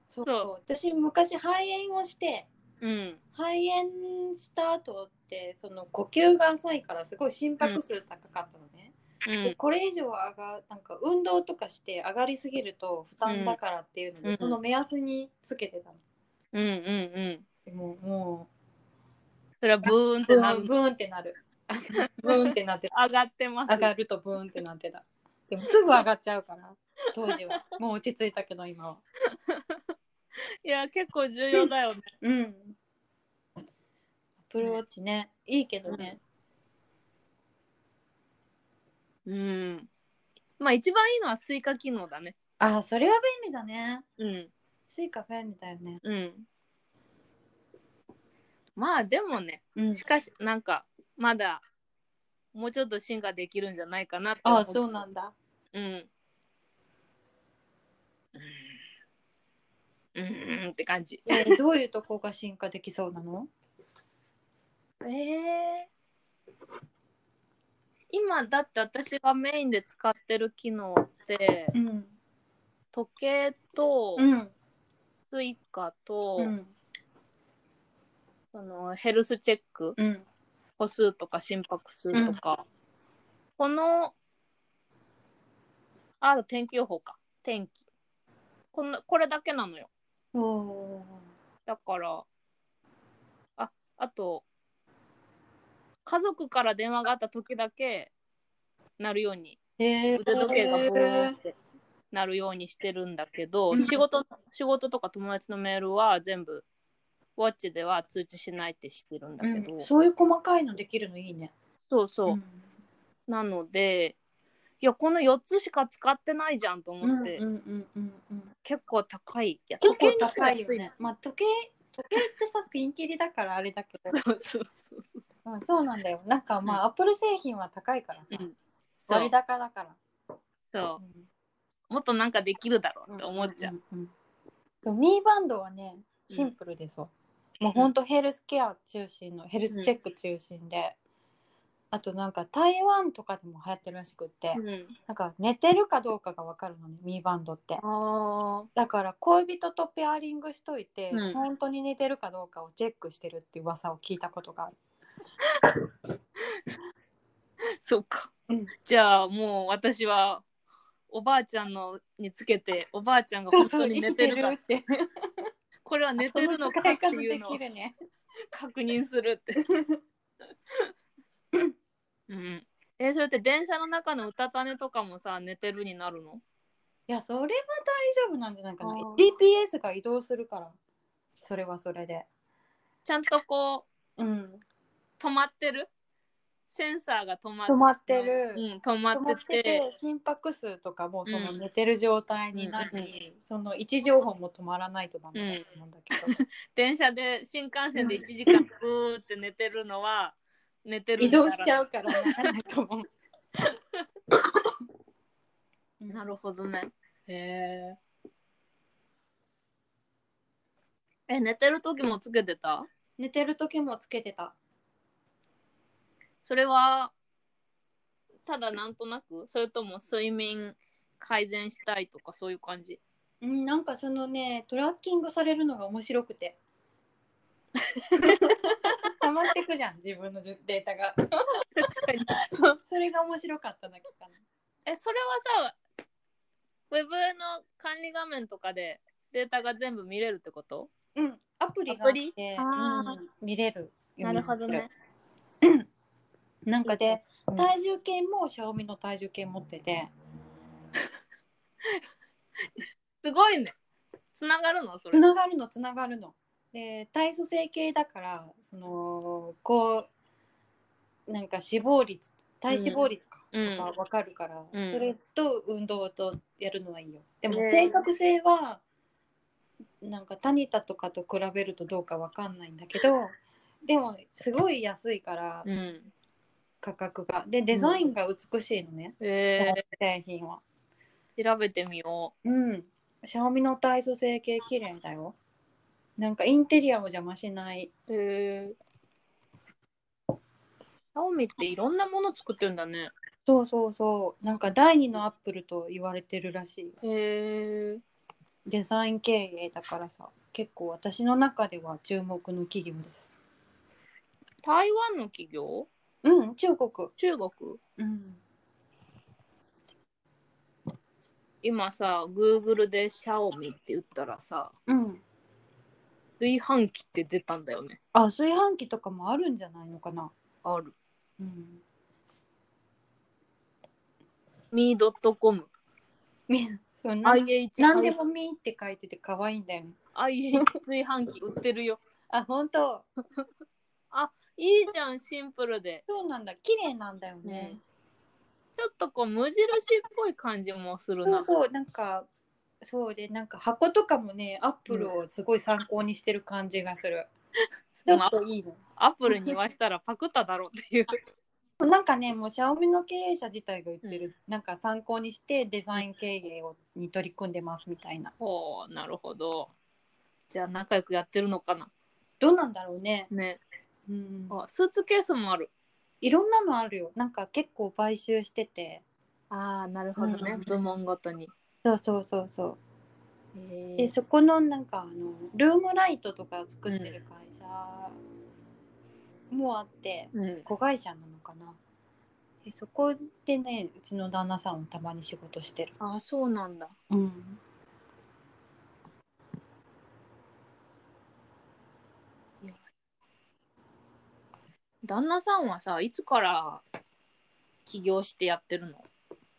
そうそう。私昔肺炎をしてうん。肺炎した後ってその呼吸が浅いからすごい心拍数高かったのね、うん。でこれ以上上がなんか運動とかして上がりすぎると負担だからっていうので、うん。その目安につけてたの、うんうんうん。でももそれはブーンってなる。ブーンってなる。ブーンってなってた。上がってます。上がるとブーンってなってた。でもすぐ上がっちゃうから当時は。もう落ち着いたけど今はいや結構重要だよね。うん。 Apple Watch ね。いいけどね、うん。まあ一番いいのは Suica 機能だね。あそれは便利だね。うん。 Suica 便利だよね。うん。まあでもねうん。しかしなんかまだもうちょっと進化できるんじゃないかなって思あそうなんだ。うんうんうんって感じ。えーどういうとこが進化できそうなの？ええ今だって私がメインで使ってる機能ってうん。時計とうん。 Suica と、うん。そのヘルスチェックうん。歩数とか心拍数とか、このあ天気予報か。天気。このこれだけなのよだからああと家族から電話があった時だけ鳴るようにへー。腕時計がボーンってなるようにしてるんだけど、うん。仕事仕事とか友達のメールは全部ウォッチでは通知しないってしてるんだけど、うん。そういう細かいのできるのいいね。そうそう、ん。なのでいやこの4つしか使ってないじゃんと思って、うんうんうんうんうん。結構高いいや結いね。まあ時計時計ってさピンキリだからあれだけど、そうそうそうまあ、そうなんだよ。なんかまあ、アップル製品は高いからさ、割高だから。そう。もっとなんかできるだろうって思っちゃう、んんうんミーバンドはねシンプルでそう。もうほんとヘルスケア中心のヘルスチェック中心で、あとなんか台湾とかでも流行ってるらしくって、うんなんか寝てるかどうかがわかるのねミーバンドって。あだから恋人とペアリングしといて、うん本当に寝てるかどうかをチェックしてるっていう噂を聞いたことがある。そうか、うんじゃあもう私はおばあちゃんのにつけておばあちゃんが本当に寝てるかって。これは寝てるのかって使いうのを。確認するって うん。えそれって電車の中のうたた寝とかもさ寝てるになるの？いやそれは大丈夫なんじゃないかな。GPS が移動するから。それはそれで。ちゃんとこううん。止まってる？センサーが止まって止まってる。うん、止ま止まっってて心拍数とかもそのうん。寝てる状態になり、うんうんその位置情報も止まらないとダメだと思うんだけど、電車で新幹線で1時間ブーって寝てるのは寝てる移動しちゃううからならないと思うなるほどね。へええ寝てる時もつけてた？寝てる時もつけてた。それはただなんとなく？それとも睡眠改善したいとかそういう感じ？うんなんかそのねトラッキングされるのが面白くて。溜 まってくじゃん自分のデータが。確かに。それが面白かっただけかな。えそれはさウェブの管理画面とかでデータが全部見れるってこと？うん、アプリがあっアプリ？て、あーうん見れるなる。ほどね。なんかで、うん体重計もシャオミの体重計持ってて、すごいね。つながるの？それ。つながるのつながるの。で、体組成計だから、そのこうなんか脂肪率、体脂肪率か、うん。とかわかるから、うん。それと運動とやるのはいいよ。でも正確性はなんかタニタとかと比べるとどうかわかんないんだけど、でもすごい安いから。うん。価格が。でデザインが美しいのね、え。製品は。ー、調べてみよう。ん。シャオミの体組成計綺麗だよなんかインテリアを邪魔しない。うへえシャオミっていろんなもの作ってるんだね。そうそうそう。なんか第二のアップルと言われてるらしいよ。へえデザイン経営だからさ。結構私の中では注目の企業です。台湾の企業？うん中国。中国？うん。今さ Google でシャオミって言ったらさうん炊飯器って出たんだよね。あ炊飯器とかもあるんじゃないのかな。ある。うん。みー .com みそう IH なんでも「み」って書いてて可愛いんだよね。IH 炊飯器売ってるよ。あ本当。いいじゃんシンプルで、そうなんだ。綺麗なんだよね、ちょっとこう無印っぽい感じもするな。そうそうなんかそうでなんか箱とかもねアップルをすごい参考にしてる感じがする、ちょっといいのアップルに言わしたらパクっただろうっていう。なんかねもうシャオミの経営者自体が言ってる、なんか参考にしてデザイン経営をに取り組んでますみたいな。ほうなるほど。じゃあ仲良くやってるのかな。どうなんだろうね、ね。うん、あスーツケースもある。いろんなのあるよ。なんか結構買収してて。ああなるほどね、うん。部門ごとにそうそうそうそう。へでそこのなんかあのルームライトとか作ってる会社もあって、うん。子会社なのかな。でそこでねうちの旦那さんもたまに仕事してる。あそうなんだ。うん。旦那さんはさいつから起業してやってるの？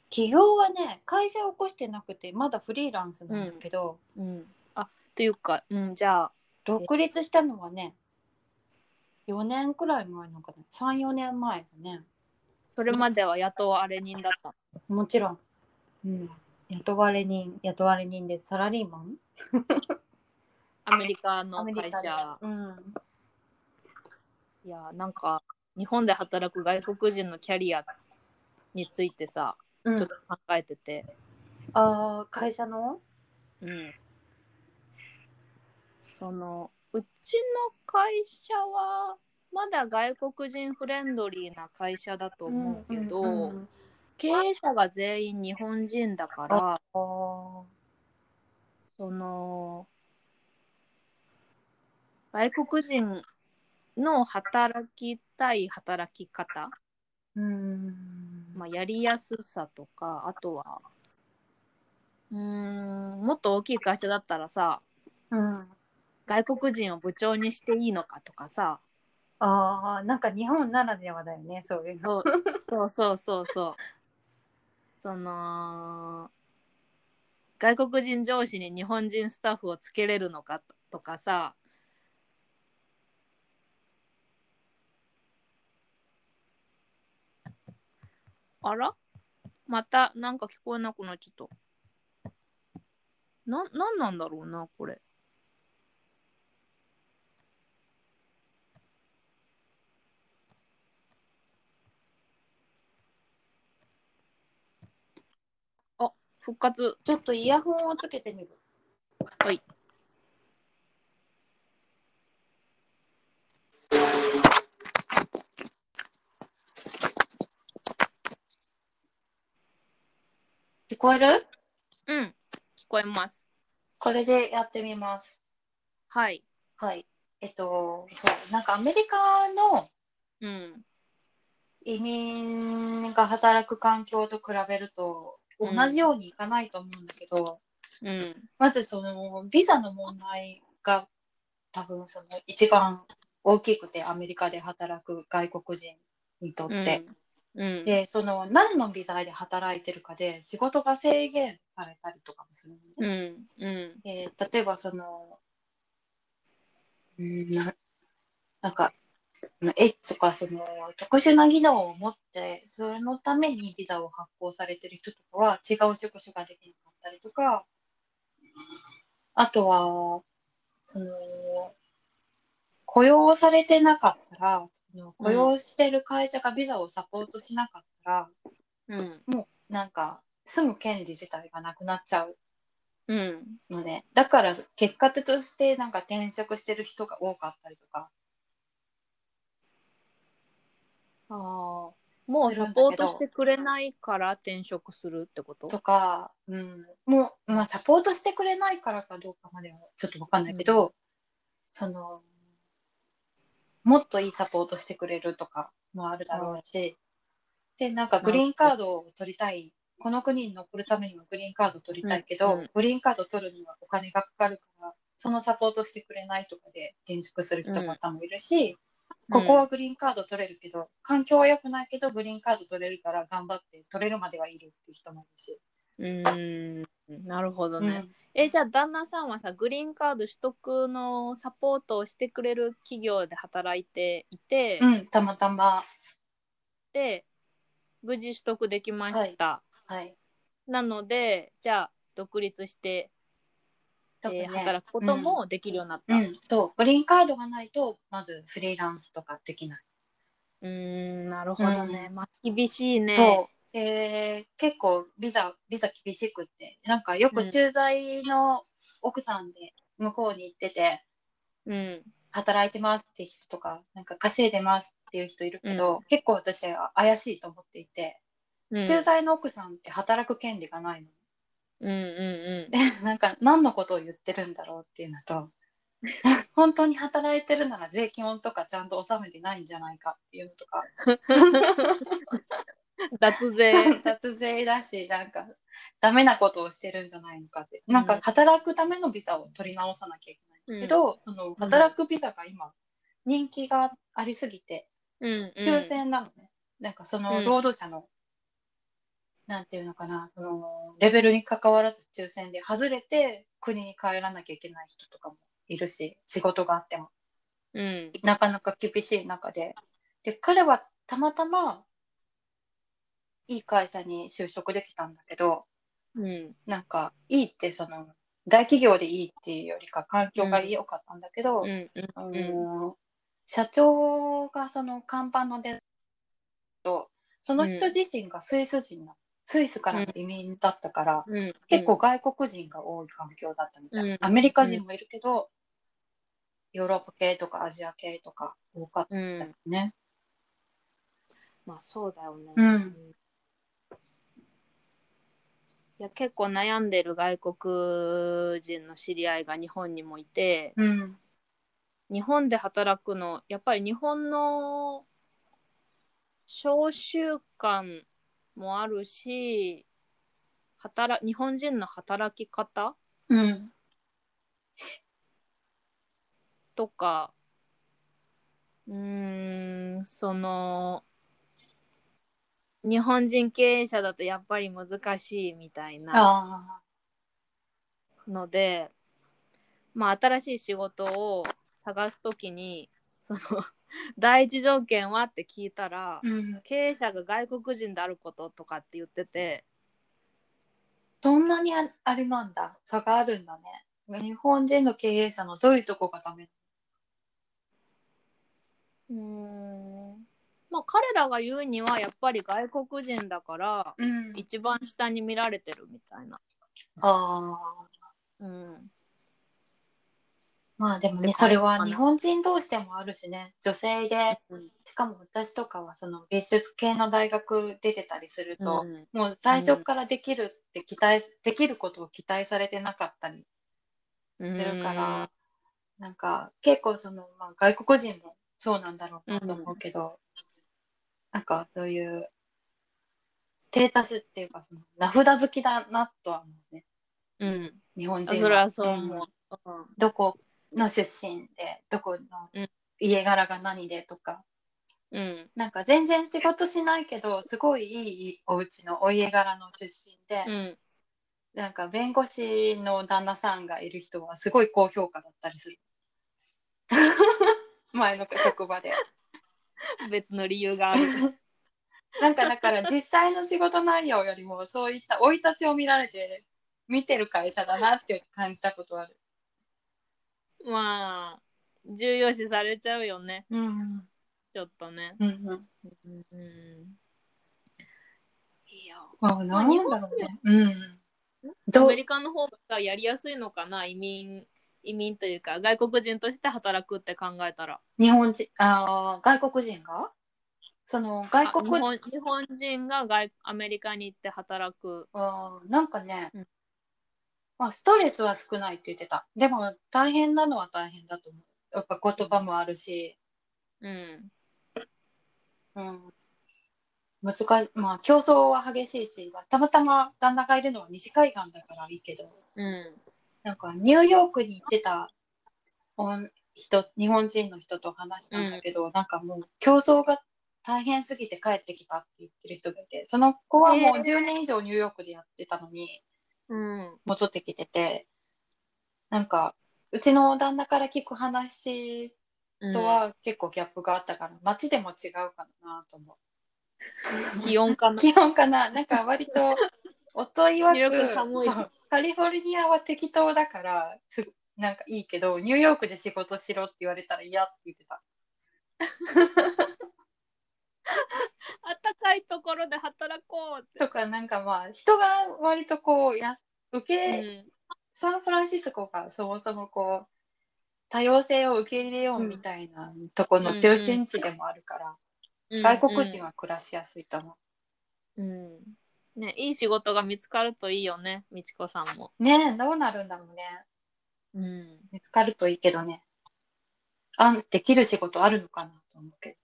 起業はね会社を起こしてなくてまだフリーランスなんですけど、うん。あというかうんじゃあ独立したのはね4年くらい前のかな。34年前だね。それまでは雇われ人だったの？もちろん、うん、雇われ人雇われ人でサラリーマン？アメリカアの会社。うん。いやなんか日本で働く外国人のキャリアについてさうんちょっと考えてて、ああ会社の？うん、そのうちの会社はまだ外国人フレンドリーな会社だと思うけど、うんうんうん経営者が全員日本人だからその外国人の働きたい働き方、うんまあ、やりやすさとかあとはうーんもっと大きい会社だったらさうん。外国人を部長にしていいのかとかさ。ああなんか日本ならではだよねそういうの。そうそうそうそう その外国人上司に日本人スタッフをつけれるのかとかさあら？またなんか聞こえなくなっちゃった。ななんなんだろうなこれ。あ復活。ちょっとイヤホンをつけてみる。はい聞こえる？うん。聞こえます。これでやってみます。はい。はい。えっとそう。なんかアメリカのうん。移民が働く環境と比べると同うんじようにいかないと思うんだけど、うん。まずそのビザの問題が多分その一番大きくてアメリカで働く外国人にとって、うんでその何のビザで働いてるかで仕事が制限されたりとかもするのね。うんうんで例えばそのうんななんかエッジとかその特殊な技能を持ってそれのためにビザを発行されてる人とかは違う職種ができなかったりとかあとはその雇用されてなかったらその雇用してる会社がビザをサポートしなかったら、うん。もうなんか住む権利自体がなくなっちゃううん。のねだから結果としてなんか転職してる人が多かったりとか。ああもうサポートしてくれないから転職するってこと？とか、うん、もう、まあ、サポートしてくれないからかどうかまではちょっとわかんないけど、そのもっといいサポートしてくれるとかもあるだろうし、でなんかグリーンカードを取りたい。この国に残るためにはグリーンカードを取りたいけど、うんうん。グリーンカード取るにはお金がかかるからそのサポートしてくれないとかで転職する人も多分いるし、ここはグリーンカード取れるけど、環境は良くないけど、グリーンカード取れるから頑張って取れるまではいるっていう人もいるし。うーんなるほどね、うん。えじゃあ旦那さんはさグリーンカード取得のサポートをしてくれる企業で働いていて、うん、たまたま。で無事取得できました、はい。なのでじゃあ独立して、えー働くこともできるようになった、うん、うん。そう。グリーンカードがないと、まずフリーランスとかできない。うーんなるほどね、まあ厳しいねそう。で結構ビザビザ厳しくってなんかよく駐在の奥さんで向こうに行ってて、うん。働いてますって人とかなんか稼いでますっていう人いるけど、結構私は怪しいと思っていて、うん。駐在の奥さんって働く権利がないの。うんうんで なんか何のことを言ってるんだろうっていうのと 本当に働いてるなら税金とかちゃんと納めてないんじゃないかっていうのとか。う ん 脱税。脱税だしなんかダメなことをしてるんじゃないのかって、なんか働くためのビザを取り直さなきゃいけないけど、その働くビザが今人気がありすぎてうんうん。抽選なのね、なんかそのうん。労働者の、なんていうのかなそのレベルに関わらず抽選で外れて国に帰らなきゃいけない人とかもいるし仕事があっても。うん。なかなか厳しい中で。で彼はたまたまいい会社に就職できたんだけどうん。なんかいいってその大企業でいいっていうよりか環境が良かったんだけど、うんうん社長がその看板のでとその人自身がスイス人な、スイスからの移民だったから、うん結構外国人が多い環境だったみたい、うんアメリカ人もいるけど、ヨーロッパ系とかアジア系とか多かったね。まあそうだよね。うんいや結構悩んでる外国人の知り合いが日本にもいてうん。日本で働くのやっぱり日本の召集感もあるし働日本人の働き方うん。とかうーんその日本人経営者だとやっぱり難しいみたいなあのでまあ新しい仕事を探すときにその 第一条件はって聞いたら、あ、うん、経営者が外国人であることとかって言っててそんなにああれなんだ。差があるんだね。日本人の経営者のどういうとこがダメ？うーんまあ彼らが言うにはやっぱり外国人だからうん。一番下に見られてるみたいな。ああうん。まあでもねでそれは日本人同士でもあるしね。女性でしかも私とかはその美術系の大学出てたりすると、うん。もう最初からできるって期待、できることを期待されてなかったりうんするから、なんか結構その、まあ、外国人もそうなんだろうなと思うけど、なんかそういうテータスっていうかその名札好きだなとは思うね。うん、日本人それはそうう。ん思う。うんどこの出身でどこのうん家柄が何でとか、うん。なんか全然仕事しないけどすごいいいお家のお家柄の出身で、うん。なんか弁護士の旦那さんがいる人はすごい高評価だったりする。前の職場で 別の理由がある。なんかだから実際の仕事内容よりもそういった生い立ちを見られて見てる会社だなって感じたことある。まあ重要視されちゃうよね。うん。ちょっとね。うんうん。うんうん。いやあなんだろうね。うん。アメリカの方がやりやすいのかな移民移民というか外国人として働くって考えたら。日本人あー外国人が？その外あ国日本日本人が外アメリカに行って働く。あーなんかね、うん。まあ、ストレスは少ないって言ってた。でも大変なのは大変だと思う。やっぱ言葉もあるし、うん。うん、難しまあ競争は激しいし、まあたまたま旦那がいるのは西海岸だからいいけど。うんなんかニューヨークに行ってたおん人日本人の人と話したんだけど、なんかもう競争が大変すぎて帰ってきたって言ってる人がいてその子はもうえー10年以上ニューヨークでやってたのにうん。戻ってきててなんかうちの旦那から聞く話うんとは結構ギャップがあったから、街でも違うかなと思う。気温かな。気温かななんか割と 夫曰ニューヨークく寒いカリフォルニアは適当だからすぐなんかいいけどニューヨークで仕事しろって言われたら嫌って言ってた。暖かいところで働こうって。とかなんかまあ人が割とこうや受け、うん。サンフランシスコがそもそもこう多様性を受け入れようみたいなところの中心地でもあるから、外国人は暮らしやすいと思うん。ね、いい仕事が見つかるといいよね、みちこさんも。う。ねえどうなるんだろうねうん。見つかるといいけどねあできる仕事あるのかなと思うけ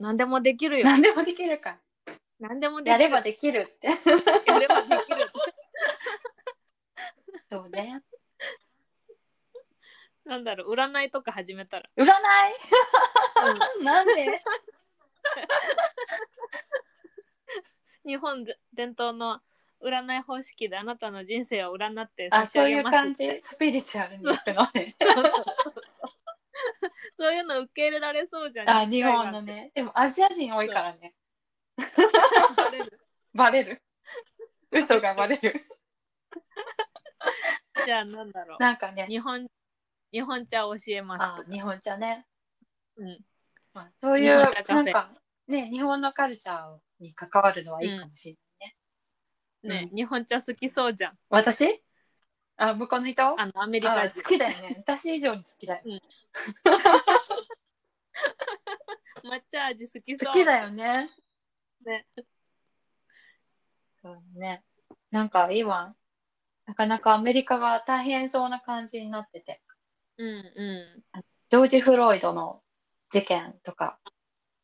何でもできるどよ。何でもできるか何でもできる。やればできるってやればできる。そうねなんだろう、占いとか始めたら。占い？なんで？日本で伝統の占い方式であなたの人生を占ってあそういう感じ？スピリチュアルに行くのね。そういうの受け入れられそうじゃん。あ日本のね。でもアジア人多いからね。バレる。バレる。嘘がバレる。じゃあなんだろなんかね。う。日本、日本茶を教えます。あ日本茶ね、うん。まあ、そういうなんかね日本のカルチャーに関わるのはいいかもしれないね、ね、日本茶好きそうじゃん。私？あ向こうの人？あの、アメリカ好。きだよね。私以上に好きだよ。抹茶味好きそう。好きだよね。ね。そうね。なんか今なかなかアメリカが大変そうな感じになってて。うんうジョージ・フロイドの事件とか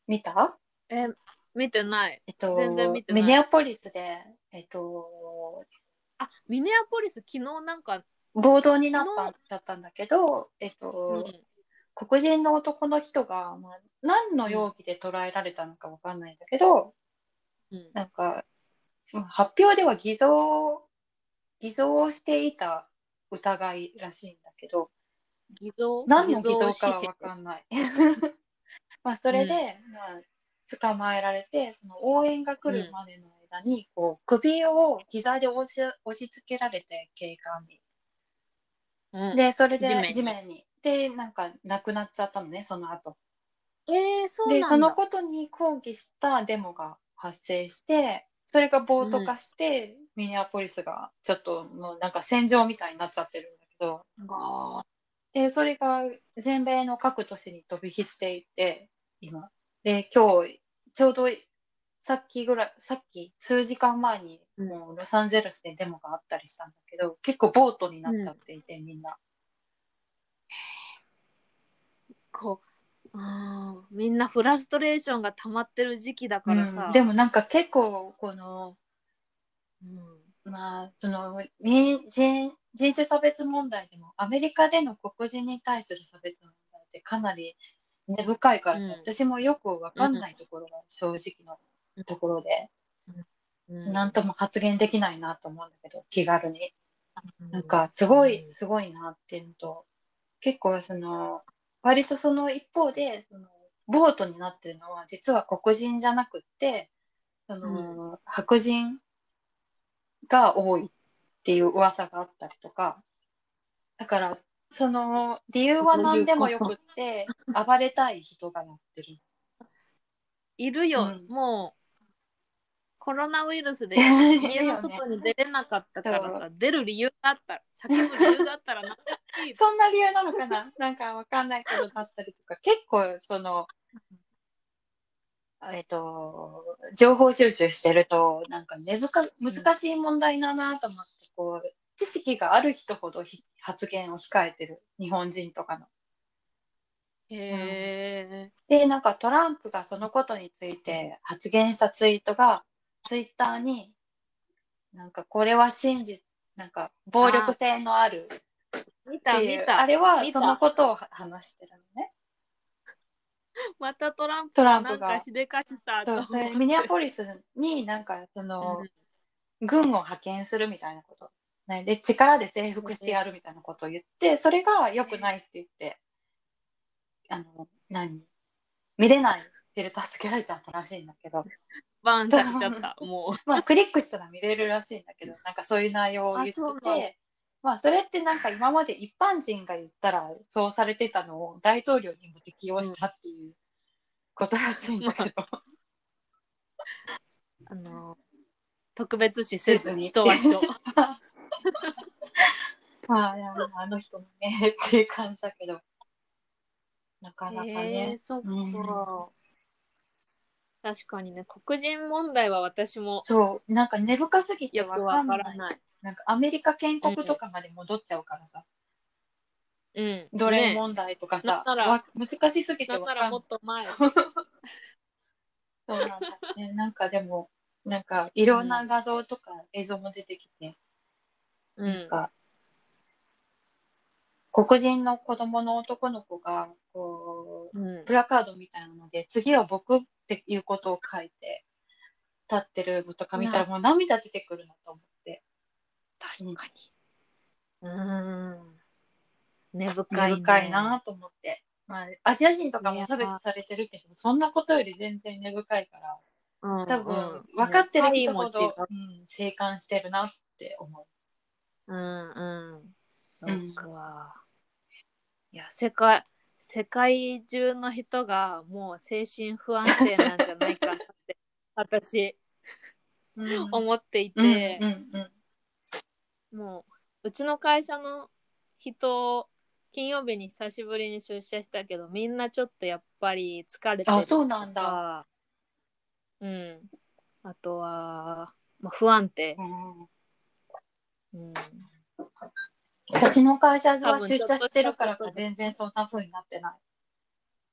見た？ん。え、見てない。えっと全然見てないミネアポリスでえっとあ、ミネアポリス昨日なんか、暴動になったんだったんだけど、えっうと、ん、黒人の男の人が、まあ、何の容疑で捕らえられたのかわかんないんだけど、うん。なんか、うん発表では偽造、偽造をしていた疑いらしいんだけど、偽造？何の偽造かは紙わかんない。まあ、それで、まあ、捕まえられて、その応援が来るまでの間に、こう、首を膝で押し押し付けられて、警官に。うん、で、それで地面に。で、なんか亡くなっちゃったのね、その後。えー、そうで。そのことに抗議したデモが発生して、それが暴徒化して、ミネアポリスがちょっともうなんか戦場みたいになっちゃってるんだけど、あで、それが全米の各都市に飛び火していて、今。で、今日、ちょうどさっきぐらい、さっき数時間前に、うんもうロサンゼルスでデモがあったりしたんだけど、結構暴徒になっちゃっていて、みんな。ーこうあーみんなフラストレーションが溜まってる時期だからさ。うん、でもなんか結構、この、うん、まあ、その人人人種差別問題でもアメリカでの黒人に対する差別問題ってかなり根深いからさ、うん。私もよくわかんないところが正直なところで、うん。なんとも発言できないなと思うんだけど気軽に。なんかすごいすごいなっていうのと結構その割とその一方でそのボートになってるのは実は黒人じゃなくってその、白人が多いっていう噂があったりとかだからその理由は何でもよくって暴れたい人がやってる。いるよ、うん。もうコロナウイルスで 家の外に出れなかったからさ、出る理由があったら叫ぶ理由があったら何でもいい そんな理由なのかな？なんかわかんないけどだったりとか。結構そのえっと情報収集してるとなんか根深難しい問題だなと思って、こう知識がある人ほどひ発言を控えてる日本人とかの。へえ、でなんかトランプがそのことについて発言したツイートがツイッターになんかこれは真実なんか暴力性のある見ったていう見た。あれはそのことを話してるのね。またトランプトラがンプが。なんかしでかしたそうそれミニアポリスになんかその、軍を派遣するみたいなこと、ね、で力で征服してやるみたいなことを言ってそれが良くないって言ってあの何？見れないフィルターつけられちゃったらしいんだけど。バンされちゃった。もう。まあクリックしたら見れるらしいんだけどなんかそういう内容を言っててまあそれってなんか今まで一般人が言ったらそうされてたのを大統領にも適用したっていうことらしいんだけど、あ。の特別視せず人は人 ま あ、いやあの人もねっていう感じだけど、なかなかえねー、。そっか、うん。確かにね黒人問題は私もそう、なんか根深すぎてわか。からない。なんかアメリカ建国とかまで戻っちゃうからさ、うん。奴隷ね問題とかさ、なんならわ難しすぎてわかんない。もっと前。そう。なんだ、ね。なんかでも、なんかいろんな画像とか映像も出てきて、うんなんか、黒人の子供の男の子が、こう、うん。プラカードみたいなので、次は僕っていうことを書いて、立ってるのとか見たらもう涙出てくるなと思って。確かに。うん。根深根い、ね、深いなと思って。まあ、アジア人とかも差別されてるけど、そんなことより全然根深いから、うん多分うん、分かってる人ほど、ねうん、生還してるなって思う。うんうん。そっか、いや世界世界中の人がもう精神不安定なんじゃないかなって私うん。思っていうんて、うんうんもううちの会社の人金曜日に久しぶりに出社したけどみんなちょっとやっぱり疲れてるあそうなんだ。うん。あとは、まあ、不安定、うんうん、私の会社は出社してるからか全然そんな風になってない。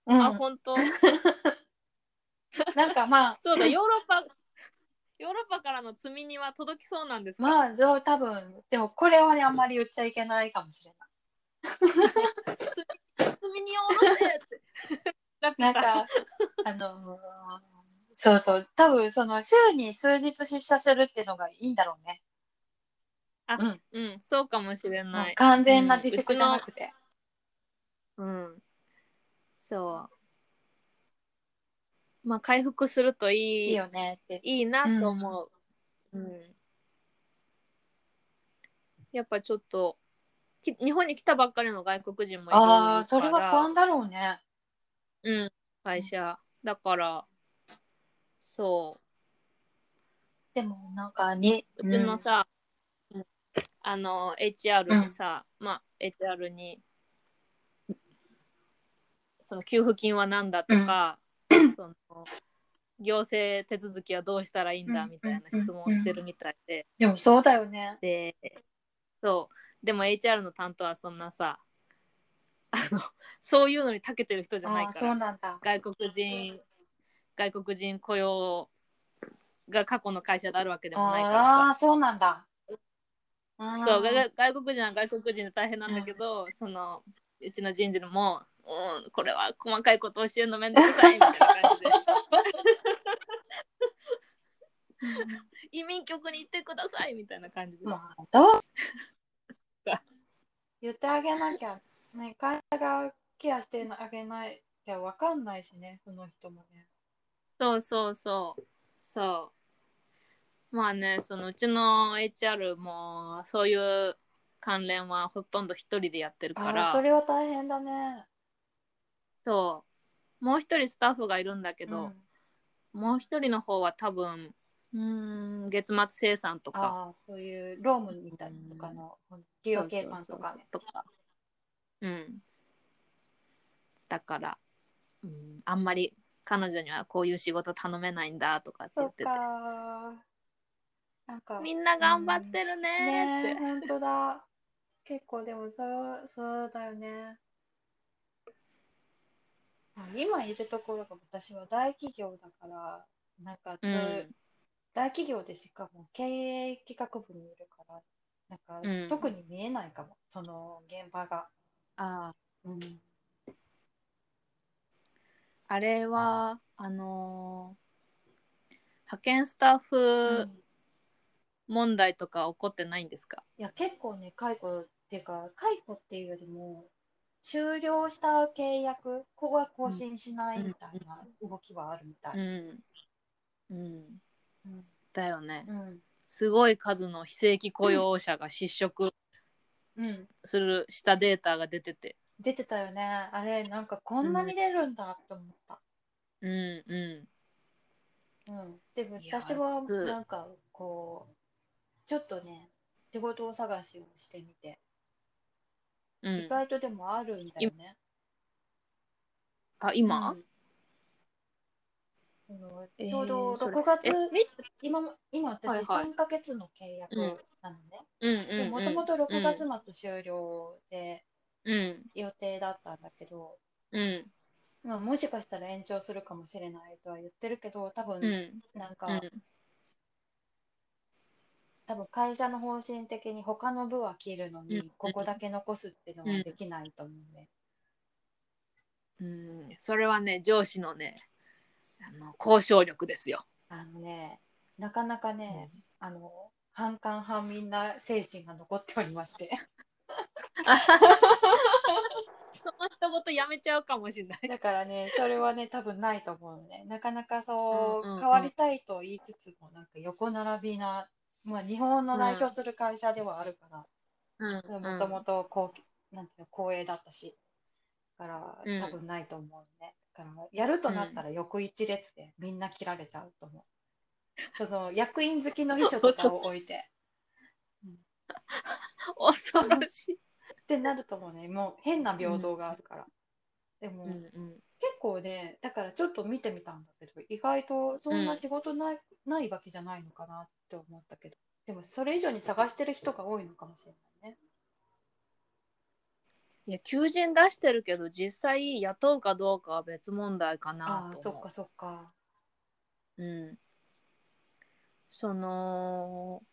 うん、あ本当？なんかまあ、そうだ ヨーロッパヨーロッパからの積み荷は届きそうなんですか、まあ、そう多分、でもこれはね、あんまり言っちゃいけないかもしれない。積み荷を下ろせって。なんか、あのーそうそう、多分その週に数日出社するっていうのがいいんだろうね。あうん、うんそうかもしれない、完全な自粛じゃなくて。うん、そう。まあ回復するといいいいよねって。いいなと思う、うん。やっぱちょっとき日本に来たばっかりの外国人もいるから。ああ、それは不安だろうね。うん、会社。だからそでもなんかに、ううちのさ、あの HR にさ、まあ HR にその給付金は何だとか、その行政手続きはどうしたらいいんだうん。みたいな質問をしてるみたいで、でもそうだよね。でそう。でも HR の担当はそんなさあのそういうのに長けてる人じゃないから。外国人外国人雇用が過去の会社であるわけでもないからさ。ああ、そうなんだ。そう外外国人は外国人で大変なんだけど、そのうちの人事も、うん、これは細かいことを教えるのめんどくさいみたいな感じで。移民局に行ってくださいみたいな感じで、まあ、どう？言ってあげなきゃ、ね、会社がケアしてあげないってわかんないしね、その人もね。そうそうそう。そうまあねそのうちの HR もそういう関連はほとんど一人でやってるから。それは大変だね。そう。もう一人スタッフがいるんだけど、うん。もう一人の方は多分うーん月末生産とか。そういうロームみたいなとかの企業計算とか。ね。そうん。だから、うん、あんまり彼女にはこういう仕事頼めないんだとかって言ってて。か。なんか、みんな頑張ってるねーって、ね本当だ。結構でもそう、そうだよね。今いるところが私は大企業だから、なんか、うん。大企業でしかも経営企画部にいるから、なんか、うん。特に見えないかも。その現場が、ああ。うん、あれは、あのー派遣スタッフ問題とか起こってないんですか、いや結構ね解雇っていうか解雇っていうよりも終了した契約ここは更新しないみたいな動きはあるみたい、うん。うん。うん。だよね。うん。すごい数の非正規雇用者が失職うん、する、したデータが出てて。出てたよね。あれなんかこんなに出るんだって思った、うんううん、でも私はつなんかこうちょっとね仕事を探しをしてみて、ん。うん意、外とでもあるんだよね。あ、今、うんちょうどそれ6月、今も今私はいはい3ヶ月の契約うんなのね。もともと6月末終了でうん。予定だったんだけど、うん。まあ、もしかしたら延長するかもしれないとは言ってるけど多分うん。なんか、うん。多分会社の方針的に他の部は切るのうん。にここだけ残すっていうのはできないと思うんで、うん。それはね、上司のね、あの、交渉力ですよ。あのねなかなかね、あの半官半民な精神が残っておりまして。その一言やめちゃうかもしれない。だからねそれはね多分ないと思うのね。なかなかそう、うんうんうん。変わりたいと言いつつもなんか横並びな、まあ、日本の代表する会社ではあるから、うん。もともとこうなんていうの光栄だったし。だかうん。ら多分ないと思うね、だからやるとなったら横一列でみんな切られちゃうと思う、その役員好きの秘書とかを置いて。恐ろしい。ってなるともうねもう変な平等があるから、でも、うんうん。結構ねだからちょっと見てみたんだけど意外とそんな仕事ない,、ないわけじゃないのかなって思ったけど。でもそれ以上に探してる人が多いのかもしれないね。いや、求人出してるけど、実際雇うかどうかは別問題かなと思う。ああそっかそっか。うん。その、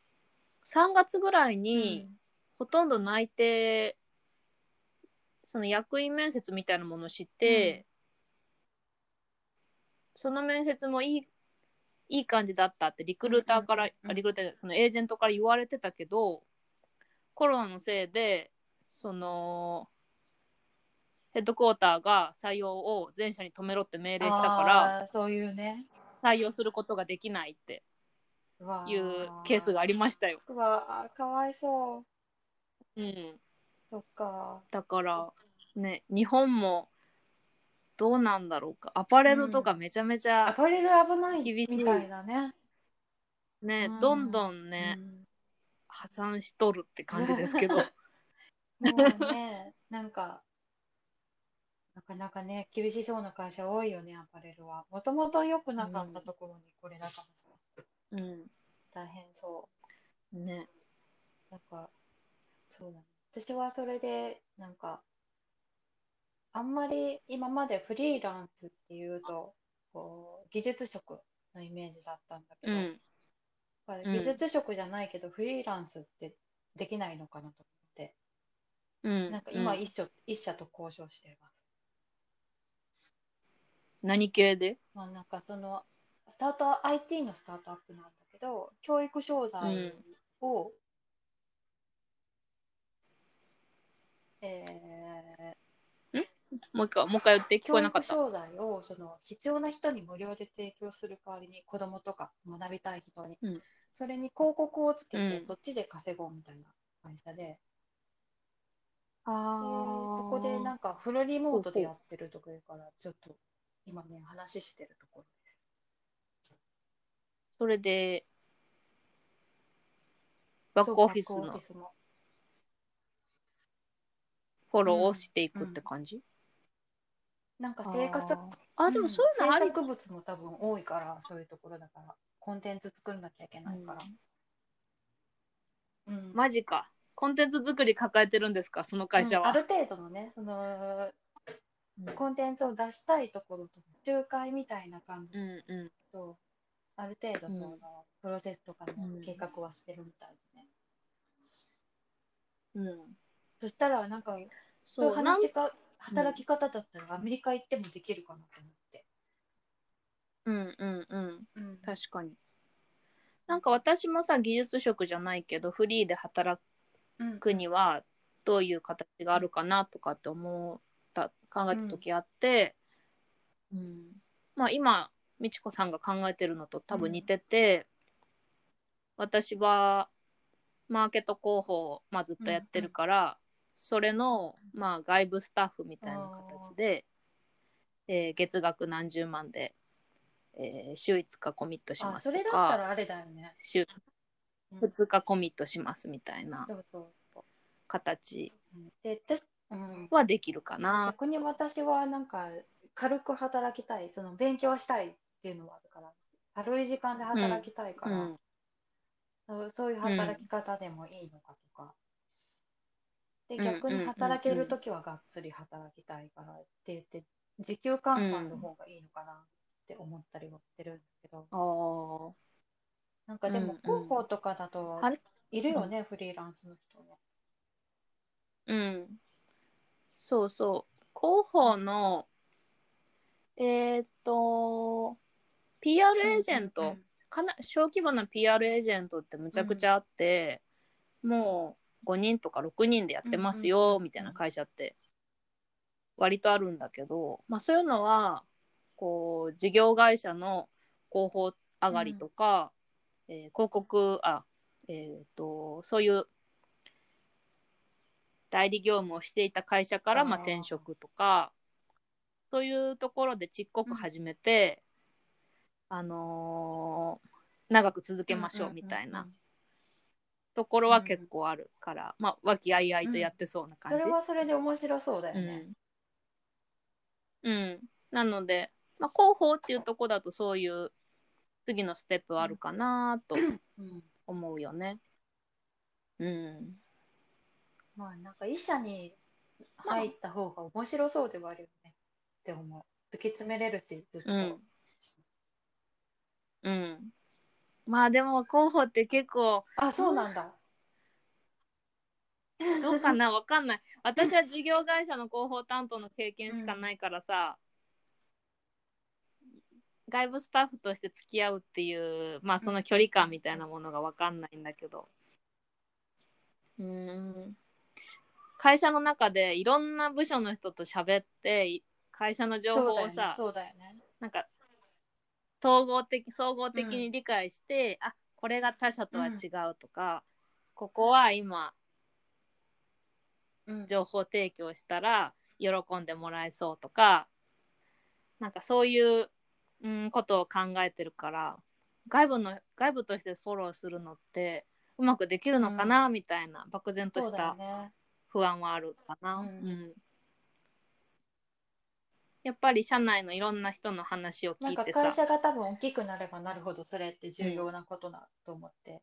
3月ぐらいに、ほとんど内定、その役員面接みたいなものを知って、その面接もいい、いい感じだったってリクルーターから、うん。リクルーターそのエージェントから言われてたけど、コロナのせいで、その、ヘッドクォーターが採用を全社に止めろって命令したから、そういうね。採用することができないっていうケースがありましたよ。うわーかわいそう。うん。そっか。だからね日本もどうなんだろうか。アパレルとかめちゃめちゃ、アパレル危ない厳しいみたいだね。ね、うん。どんどんね、うん破産しとるって感じですけど。もうね、なんか、なかなかね、厳しそうな会社多いよね、アパレルは。もともと良くなかったところにこれだからさ、うん。大変そね。う。なんか、そうだね。私はそれで、なんか、あんまり今までフリーランスっていうと、こう、技術職のイメージだったんだけど、うん。技術職じゃないけど、フリーランスってできないのかなと思って、うん。なんか今うん。一社、一社と交渉しています。何系で？まあ、なんかそのスタート IT のスタートアップなんだけど教育商材を、えもう一回もう一回言ってー聞こえなかった。教育商材をその必要な人に無料で提供する代わりに子どもとか学びたい人に、うん。それに広告をつけて、うん。そっちで稼ごうみたいな会社で。であそこでなんかフルリモートでやってるところからちょっと今ね話してるところです。それでバックオフィスのフォローをしていくって感じ、なんか生活あでもそういうのあり制作物も多分多いからそういうところだから。コンテンツ作んなきゃいけないから、うん。マジか。コンテンツ作り抱えてるんですか？その会社は、うん。ある程度のねそのコンテンツを出したいところと仲介みたいな感じ。うんうん。と、ある程度その、うんプロセスとかのうん計画はしてるみたいでね、うん。そしたらなんかそう話しか働き方だったらアメリカ行ってもできるかなと思って。うんうんうん。うん確かに。なんか私もさ、技術職じゃないけど、フリーで働うんくにはどういう形があるかなとかって思った、考えた時あって、うん。まあ今、美智子さんが考えてるのと多分似てて、私はマーケット広報を、まあ、ずっとやってるから、それの、まあ、外部スタッフみたいな形で、えー月額何十万で、えー週5日コミットしあますとそれだったからあれだよね。週うん。2日コミットしますみたいな形はできるかな。逆に私はなんか軽く働きたい。その勉強したいっていうのもあるから。軽い時間で働きたいから、うん。そうそういう働き方でもいいのか、でうん逆に働ける時はがっつり働きたいからって言って時給換算の方がいいのかなって思ったりもしてるんだけど、あー。なんかでもうんうん広報とかだといるよね、フリーランスの人ね。うん。そうそう。広報の、えーっと、PR エージェント、かな小規模な PR エージェントってむちゃくちゃあって、もう5人とか6人でやってますよ、うんうんうんみたいな会社って割とあるんだけど、まあ、そういうのはこう事業会社の広報上がりとか、えー広告あえー、とそういう代理業務をしていた会社からまあ転職とかそういうところでちっこく始めて、あのー長く続けましょうみたいなところは結構あるから、まあ和気あいあいとやってそうな感じ。それはそれで面白そうだようね。ん、うん、なので、まあ、広報っていうとこだとそういう次のステップはあるかなとうん思うよね。うん、まあなんか医者に入った方が面白そうではあるよねって思う。突き詰めれるし、ずっと。うんうん。まあでも広報って結構あ、そうなんだ。どうかな？わかんない。私は事業会社の広報担当の経験しかないからさ、外部スタッフとして付き合うっていう、まあその距離感みたいなものがわかんないんだけど。うーん。会社の中でいろんな部署の人と喋って、い会社の情報をさ、そうだよね。なんか統合的総合的に理解して、あこれが他社とは違うとか、ここは今。情報提供したら喜んでもらえそうとかなんかそういう、うん、ことを考えてるから外部の外部としてフォローするのってうまくできるのかな、みたいな漠然としたね。不安はあるかな。うんうんやっぱり社内のいろんな人の話を聞いてさ。会社が多分大きくなればなるほどそれって重要なことだと思って。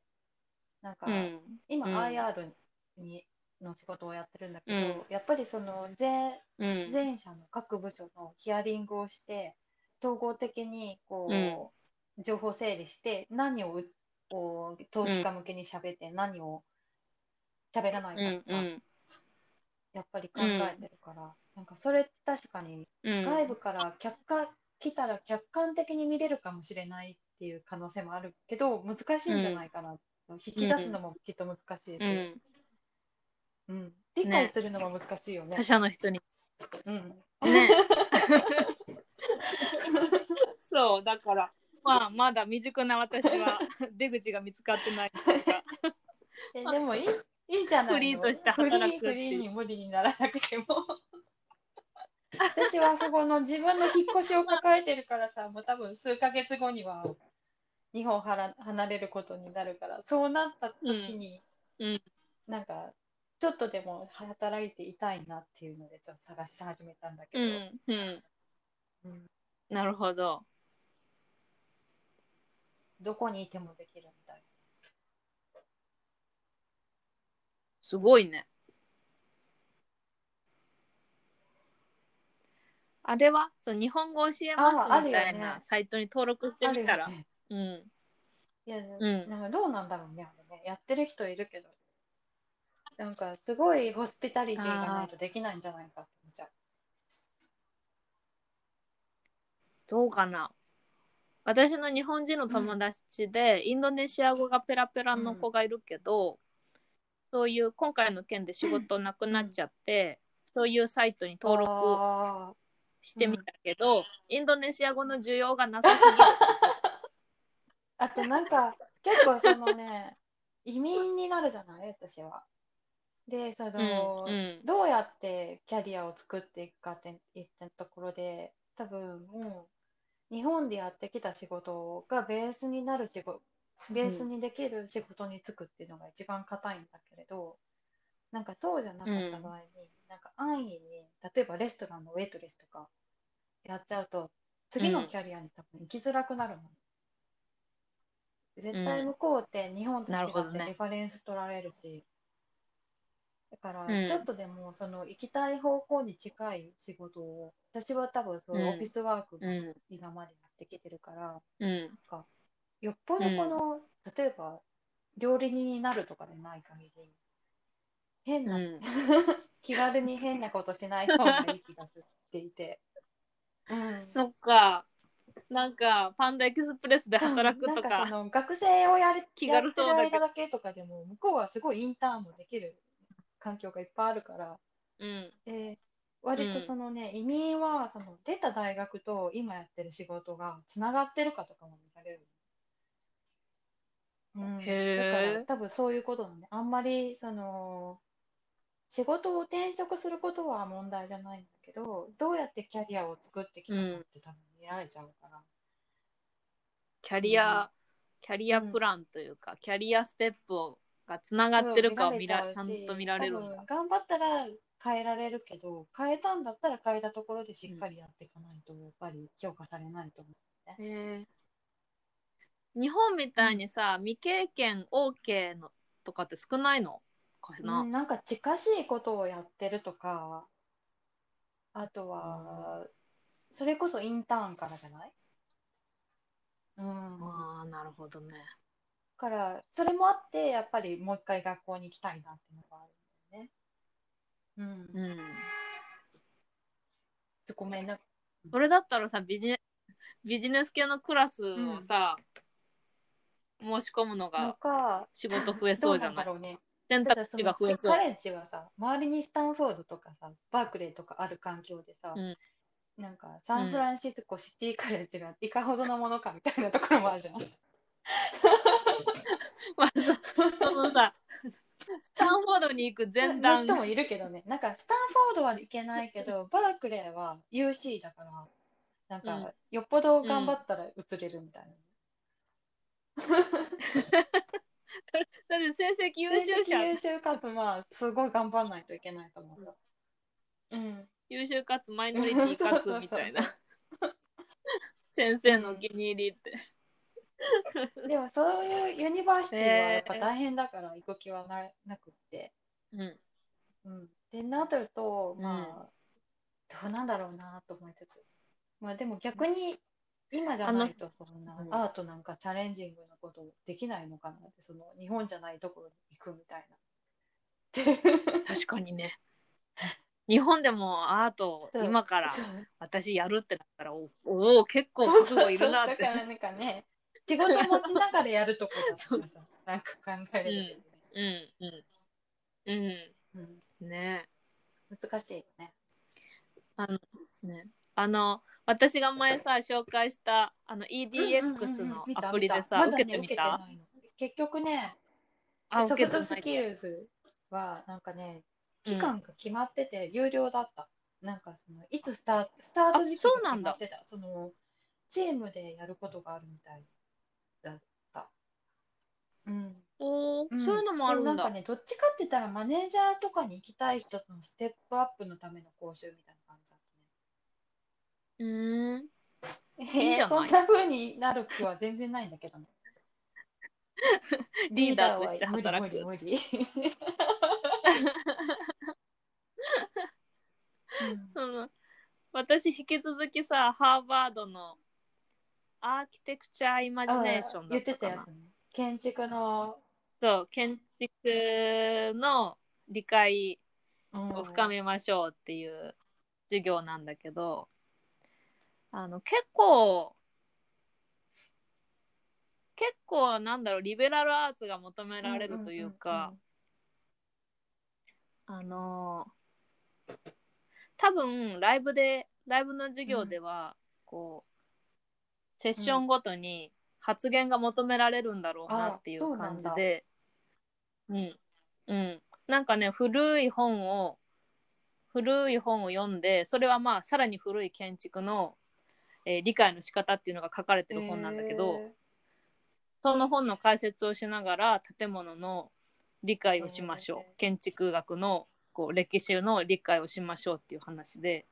なんか、うん。今うん。IR にの仕事をやってるんだけど、うん。やっぱりその全うん。全社の各部署のヒアリングをして統合的にこう、情報整理して何をうこう投資家向けに喋って、何を喋らないかとか、うんうん。やっぱり考えてるから、なんかそれ確かにうん。外部から客観来たら客観的に見れるかもしれないっていう可能性もあるけど難しいんじゃないかな、引き出すのもきっと難しいし、うん。うん。理解するのも難しいよね。他。社の人に。うん。ね。そうだから。まあまだ未熟な私は出口が見つかってないか。えでもいいいいんじゃないの。フリーとして働くフリーに無理にならなくても私はそこの自分の引っ越しを抱えてるからさもう多分数ヶ月後には日本から離れることになるからそうなった時に、うん。うん。なんかちょっとでも働いていたいなっていうのでちょっと探し始めたんだけうど、んうん。うん。なるほど。どこにいてもできるみたいすごいねあれはそう日本語教えますみたいなサイトに登録してみたら、うん。いや、ん。なんかどうなんだろうねあれね。やってる人いるけど。なんかすごいホスピタリティがないとできないんじゃないかって思っちゃう。どうかな。私の日本人の友達で、インドネシア語がペラペラの子がいるけど、そういう今回の件で仕事なくなっちゃって、そういうサイトに登録あしてみたけど、インドネシア語の需要がなさすぎる。ー あとなんか結構そのね 移民になるじゃない？私は。でその、うんうんどうやってキャリアを作っていくかって言ったところで多分もう日本でやってきた仕事がベースになる仕事ベースにできる仕事に就くっていうのが一番硬いんだけれどなんかそうじゃなかった場合に、なんか安易に例えばレストランのウェイトレスとかやっちゃうと次のキャリアに多分行きづらくなるの。絶対向こうって日本と違ってリファレンス取られるし、だからうん。ちょっとでもその行きたい方向に近い仕事を私は多分そううん。オフィスワークがうん。今までやってきてるから、うん。よっぽどこの、例えば料理人になるとかでない限り変な、うん。気軽に変なことしない方がいい気がしていて。うん。そっか。なんかパンダエクスプレスで働くとなんかかその学生をやる気軽そうだけだけとかでも向こうはすごいインターンもできる環境がいっぱいあるから、うん。で割とそのね、移民はその出た大学と今やってる仕事がつながってるかとかも見られる。うん、だから多分そういうことなんであんまりその仕事を転職することは問題じゃないんだけどどうやってキャリアを作ってきたかって多分見られちゃうから。キャリア、キャリアプランというか、キャリアステップをがつながってるかを見らちゃんと見られるんだ。頑張ったら変えられるけど変えたんだったら変えたところでしっかりやっていかないとやっぱり評価されないと思う。へー日本みたいにさ、未経験 OK のとかって少ないの？かな、うん、なんか近しいことをやってるとかあとはそれこそインターンからじゃない？うん、だああなるほどね。からそれもあってやっぱりもう一回学校に行きたいなっていうのがあるんだよね。うん、うん。ごめんな。それだったらさビジネビジネス系のクラスをさ、申し込むのがか仕事増えそうじゃない？なんだろうね選択肢がの増えそうカ。レッジはさ周りにスタンフォードとかさバークレーとかある環境でさ、うんなんかサンフランシスコシティカレッジがいかほどのものかみたいなところもあるじゃん。まあそのさスタンフォードに行く前の段人もいるけどねなんかスタンフォードはいけないけど バークレーは UC だからなんか、うんよっぽど頑張ったら移れるみたいな。だって成績優秀者優秀かつまあすごい頑張らないといけないと思う。うん。優秀かつマイノリティかつみたいな。先生のお気に入りって、でもそういうユニバーシティはやっぱ大変だから行く気はななくって。うん。うん、でなるとうん。まあ、どうなんだろうなと思いつつ。まあでも逆に今じゃないとそんなうん。アートなんかチャレンジングなことできないのかなってその日本じゃないところに行くみたいな。確かにね。日本でもアート今から私やるってなったらおおー結構覚悟いるなって。そうそうそう。だからなんかね仕事持ちながらやるとこだったらさ なんか考えれるけうん。うん。うん。うん。ね。難しいよね。あのねあの私が前さ紹介したあの EDX のアプリでさ、受けてみた？結局ねあソフトスキルズはなんかね期間が決まってて有料だった、なんかそのいつスタートスタート時期がなんだ。決まってた。そのチームでやることがあるみたいだった。うん。おーうん。そういうのもあるんだ。でなんかねどっちかって言ったらマネージャーとかに行きたい人のステップアップのための講習みたいなうーん。たねい？いんそんな風になる気は全然ないんだけどね。リーダーとして働く。無理無理無理。うん その私引き続きさハーバードのアーキテクチャーイマジネーションだ言ったかな。たやつね。建築の。そう建築の理解うんを深めましょうっていう授業なんだけど、あの結構結構なんだろうリベラルアーツが求められるというか、あの多分ライブでライブの授業では、こうセッションごとに発言が求められるんだろうなっていう感じでうん。うん。なんかね古い本を古い本を読んでそれはまあさらに古い建築の、えー理解の仕方っていうのが書かれてる本なんだけど、へその本の解説をしながら建物の理解をしましょう、建築学のこう歴史の理解をしましょうっていう話で。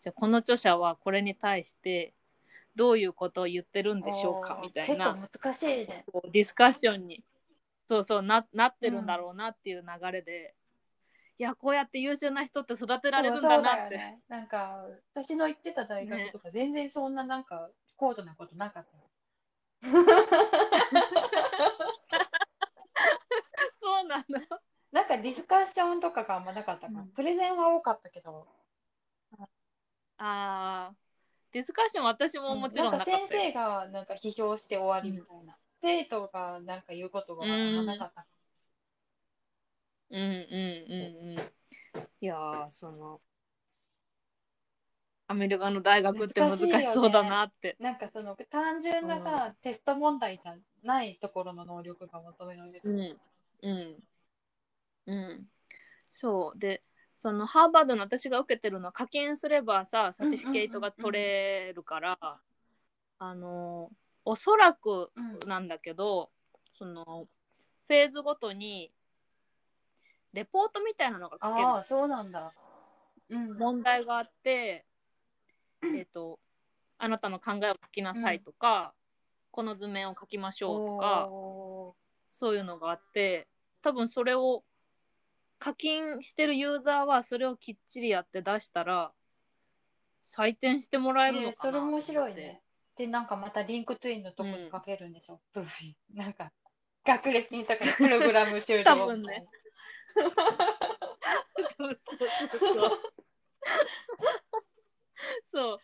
じゃあこの著者はこれに対してどういうことを言ってるんーでしょうか？みたいな。結構難しいね。こうディスカッションに。そうそうななってるんだろうなっていう流れで、いやこうやって優秀な人って育てられるんだなって。ね。なんか私の行ってた大学とか全然そんななんか高度なことなかった。そうなの。なんかディスカッションとかがあんまなかったから、うん。プレゼンは多かったけど、あーディスカッション私ももちろんなかなんか先生がなんか批評して終わりみたいな、生徒がなんか言うことがあん。まなかった。うんうんうんうん。いやーそのアメリカの大学って難しそうだなって。なんかその単純なさ、テスト問題じゃないところの能力が求められる。うんうんうん。そうでそのハーバードの私が受けてるのは課金すればさサティフィケイトが取れるから、あのおそらくうんなんだけどそのフェーズごとにレポートみたいなのが書けるああ、そうなんだ。うん。問題があって、えっ、と、あなたの考えを書きなさいとか、この図面を書きましょうとか、おそういうのがあって、多分それを課金してるユーザーはそれをきっちりやって出したら、採点してもらえーえーるのかなそれ面白いね。で、なんかまた LinkedIn のとこに書けるんでしょ、プロフィ。なんか、学歴のとこにプログラム終了多分ねそうそうそうそう。そう。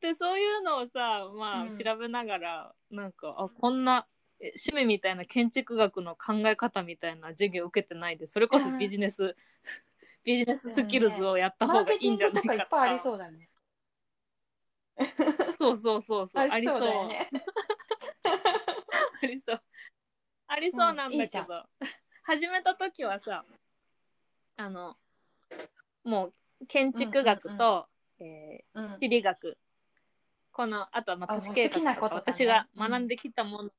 で、そういうのをさ、まあ、うん調べながら、なんか、あ、こんな、え趣味みたいな建築学の考え方みたいな授業受けてないで、それこそビジネス、ビジネススキルズをやったマ方がいいんじゃないかグとかりそうだね。そうそうそうそう。ありそう。ありそう。ありそうなんうんいいじゃんだけど、始めた時はさ、あの、もう建築学と、えうんー地理学、この、あとはまああ都市計画ことか、私が学んできたもの、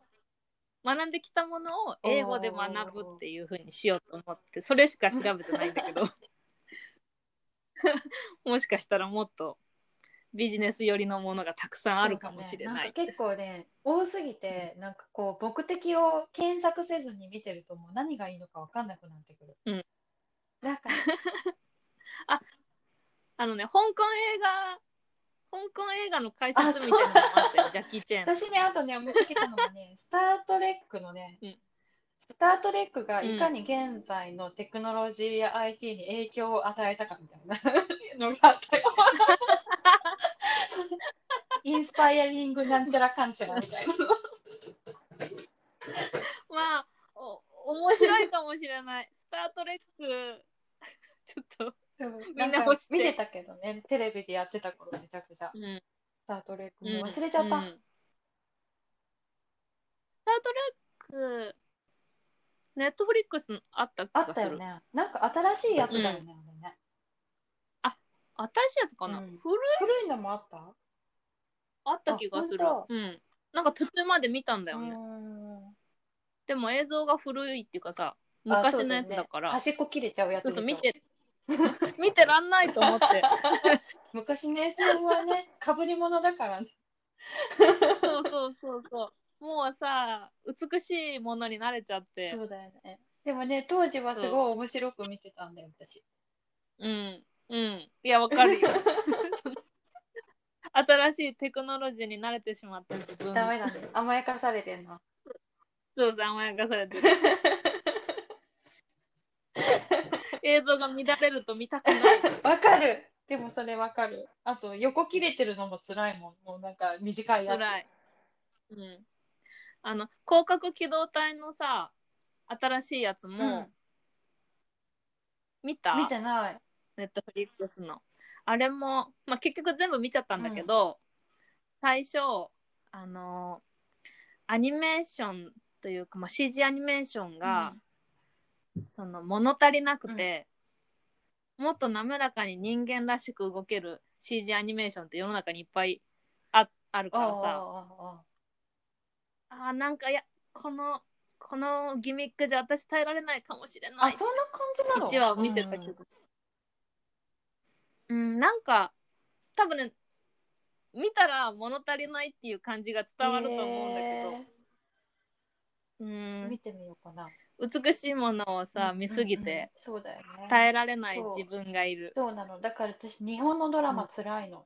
学んできたものを英語で学ぶっていうふうにしようと思って、それしか調べてないんだけど、もしかしたらもっとビジネス寄りのものがたくさんあるかもしれない。んか結構ね、多すぎて、なんかこう、目的を検索せずに見てると、もう何がいいのか分かんなくなってくる。うん。なんか、あのね、香港映画、香港映画の解説みたいなのもあったよ、ジャッキー・チェーン。私ね、あとね、思いつけたのがね、スター・トレックのね、うんスター・トレックがいかに現在のテクノロジーや IT に影響を与えたかみたいなのがあったよ。inspiring なんちゃらかんちゃらみたいな。まあ、お面白いかもしれない。スター・トレック、ちょっと、みみんな欲して見てたけどね、テレビでやってた頃めちゃくちゃ。うん。スター・トレックうんもう忘れちゃった。うんスター・トレック、 Netflix あった気あ。ったよね。なんか新しいやつだよね、あれね。新しいやつかな、うん古い？古いのもあった？あった気がするあ本。うん。なんか途中まで見たんだうよね。でも映像が古いっていうかさ、あ昔のそうだよねやつだから、端っこ切れちゃうやつそう見て、見てらんないと思って。昔の SF はね、かぶり物だからね。そうそうそうそう。もうさ、美しいものに慣れちゃって。そうだよね。でもね、当時はすごい面白く見てたんだよ、私。うん。うん。いや、わかるよ。新しいテクノロジーに慣れてしまった自分。ダメだね。甘やかされてんな。そうそう、甘やかされてる。映像が乱れると見たくない。わかるでもそれわかるあと横切れてるのも辛いもんもうなんか短いやつ辛い。うん。あの、広角機動隊のさ、新しいやつも、うん見た？見てないネットフリックスの。あれも、まあ、結局全部見ちゃったんだけど、最初、あのアニメーションというか、まあ、CG アニメーションが、その物足りなくて、もっと滑らかに人間らしく動ける CG アニメーションって世の中にいっぱいああるからさ。あなんかいやこのこのギミックじゃ私耐えられないかもしれあない。あそんな感じなの？1話を見てたけど。うん、なんか多分ね見たら物足りないっていう感じが伝わると思うんだけど、うえー。見ん。てみようかな。美しいものをさ、うん見すぎうんうん。てそうだよね。耐えられない自分がいる。そう。なの。だから私日本のドラマつらいの、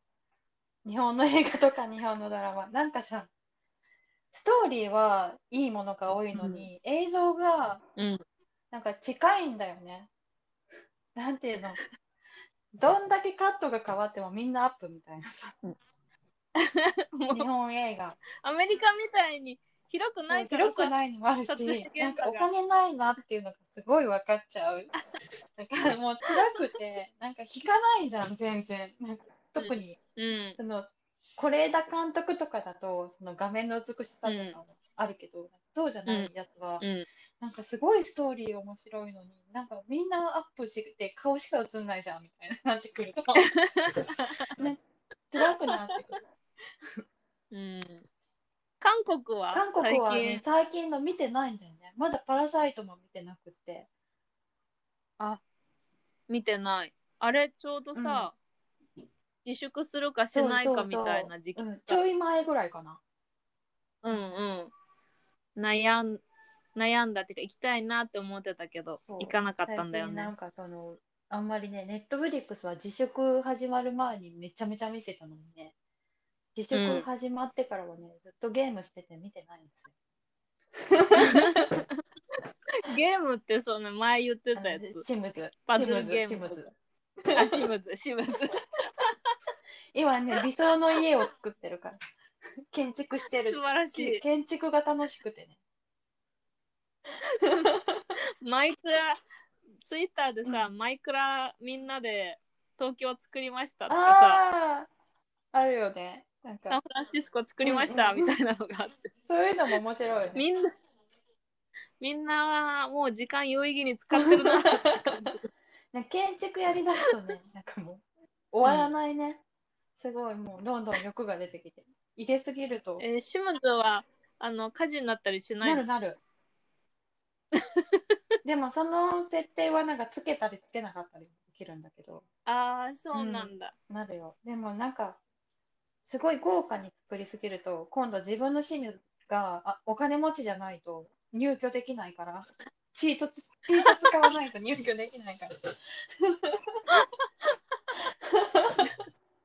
日本の映画とか日本のドラマ。なんかさストーリーはいいものが多いのに、映像がうん。なんか近いんだよね。なんていうの？どんだけカットが変わってもみんなアップみたいなさ。日本映画。アメリカみたいに広くないから広くないのもあるしなんかお金ないなっていうのがすごい分かっちゃう。だからもう辛くてなんか引かないじゃん全然。なんか特に、うん。その是枝監督とかだとその画面の美しさとかもあるけど、そうじゃないやつは、うんなんかすごいストーリー面白いのになんかみんなアップして顔しか映んないじゃんみたいななってくると ね辛くなってくる。うん。韓国は韓国は最ね近。最近の見てないんだよね。まだパラサイトも見てなくって見てない。あれちょうどさ、自粛するかしないかみたいな時期うん、ちょい前ぐらいかな。うんうん。悩ん悩んだっていうか行きたいなって思ってたけどそう。行かなかったんだよね。最近なんかそのあんまりねネットフリックスは自粛始まる前にめちゃめちゃ見てたのにね。自うん粛始まってからはね、ずっとゲームしてて見てないんですよ。ゲームってその前言ってあたやつ。のシムズ。パズルゲームシムズシムズ。あシムズ。シムズ。今ね理想の家を作ってるから。建築してる。素晴らしい。建築が楽しくてねマイクラツイッターでさ、マイクラみんなで東京作りましたとかさあああるよね。なんサンかフランシスコ作りましたうん。うんみたいなのがあって。そういうのも面白いよね。みんなみんなもう時間有意義に使ってるなって感じ。ね建築やりだすとねなんかもう終わらないね、すごいもうどんどん欲が出てきて。入れすぎると。えー、シムズはあの火事になったりしないの？なるなるでもその設定はなんかつけたりつけなかったりできるんだけど。ああそうなんだ、なるよ。でもなんかすごい豪華に作りすぎると今度自分の趣味があお金持ちじゃないと入居できないから。チートつチート使わないと入居できないから。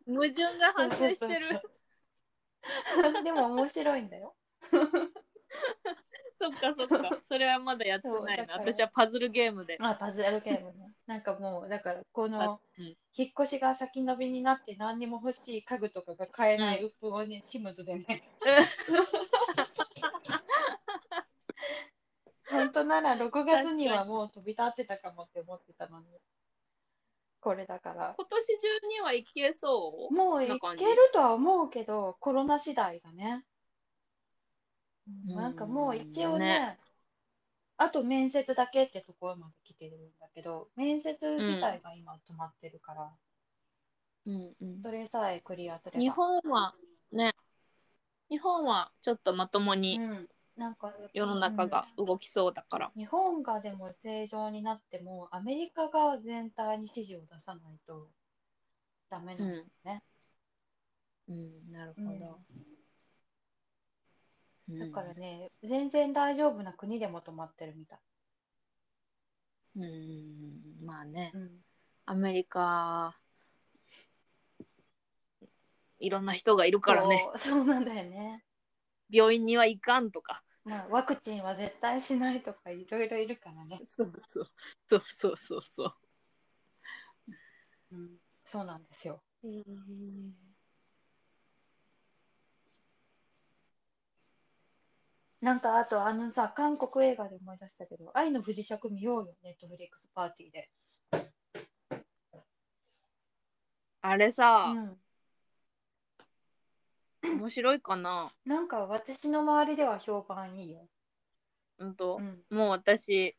矛盾が発生してる。そうそうそう。でも面白いんだよ そっかそっか。それはまだやってないな。私はパズルゲームで。あパズルゲームね。なんかもうだからこの引っ越しが先延びになって何にも欲しい家具とかが買えないうん。ウップをね、シムズでね。本当なら6月にはもう飛び立ってたかもって思ってたのに。これだから。今年中には行けそう？もういけるとは思うけどコロナ次第だねうん。なんかもう一応ねね。あと面接だけってところまで来てるんだけど面接自体が今止まってるから、うんうん。それさえクリアすれば。日本はね日本はちょっとまともにうん、なんか世の中が動きそうだから、日本がでも正常になってもアメリカが全体に指示を出さないとダメなんですよね、うん、なるほうんど、うんだからね全然大丈夫な国でも止まってるみたい、うんまあね。うん、アメリカいろんな人がいるからね。そうなんだよね。病院には行かんとか。まあワクチンは絶対しないとかいろいろいるからね。そうそう。そうそうそうそう。うん。そうなんですよ。なんかあとあのさ、韓国映画で思い出したけど、愛の不時着見ようよ、ネットフリックスパーティーで。あれうさ、ん。面白いかな？なんか私の周りでは評判いいよ。うんとう、ん。もう私、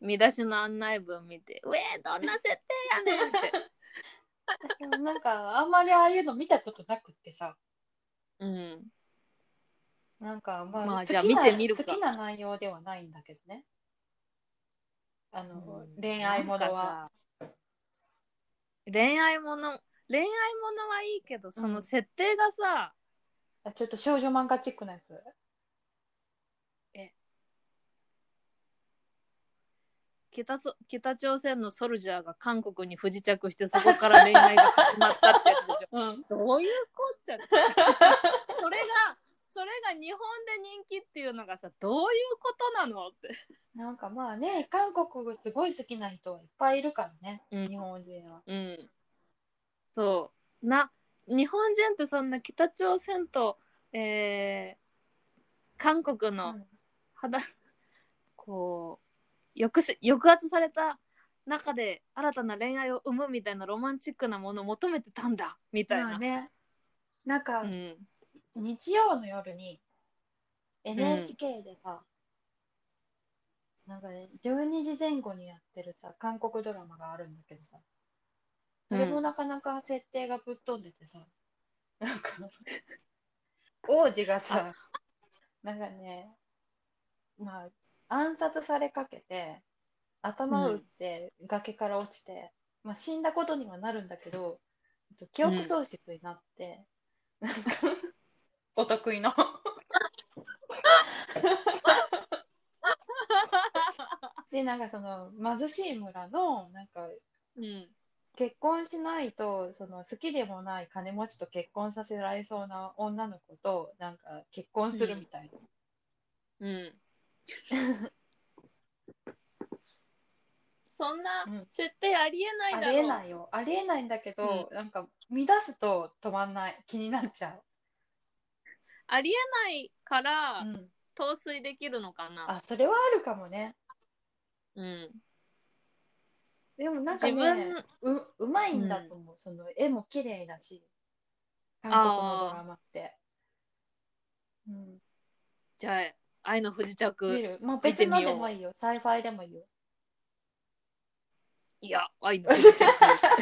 見出しの案内文見て、うえー、どんな設定やねんって。私もなんかあんまりああいうの見たことなくってさ、うん。なんかまあ、まあじゃあ好きな見てみるか好きな内容ではないんだけどね。あの、うん恋愛ものは。恋愛もの恋愛ものはいいけどその設定がさ、あちょっと少女漫画チックなやつ？北と北朝鮮のソルジャーが韓国に不時着してそこから 恋愛が始まったってやつでしょうん。どういうこっちゃ それがそれが日本で人気っていうのがさどういうことなのって。なんかまあね、韓国すごい好きな人はいっぱいいるからね、うん。日本人は。うん。そう。な日本人ってそんな北朝鮮と、えー韓国のうん。肌、こう抑制抑圧された中で新たな恋愛を生むみたいなロマンチックなものを求めてたんだみたいな、まあね、なんか、うん日曜の夜に NHK でさ、なんかね、12時前後にやってるさ、韓国ドラマがあるんだけどさ、それもなかなか設定がぶっ飛んでてさ、なんか、王子がさ、なんかね、まあ、暗殺されかけて、頭を打って崖から落ちて、まあ、死んだことにはなるんだけど、えっと記憶喪失になって、なんか、お得意の。で、なんかその貧しい村の、なんかうん結婚しないと、その好きでもない金持ちと結婚させられそうな女の子と、なんか結婚するみたいな。うん そんなうん設定ありえないだろう、ありえないよ。ありえないんだけど、なんか乱すと止まんない。気になっちゃありえないからう。うん。陶酔できるのかな、あ、それはあるかもね。うん、でもなんか自ね分、う、うまいんだと思う。その絵も綺麗だし、韓国のドラマって。うん。じゃあ愛の不時着見る。まあ見てみよう別のでもいいよ。 sci-fi でもいいよ。いや愛の不時着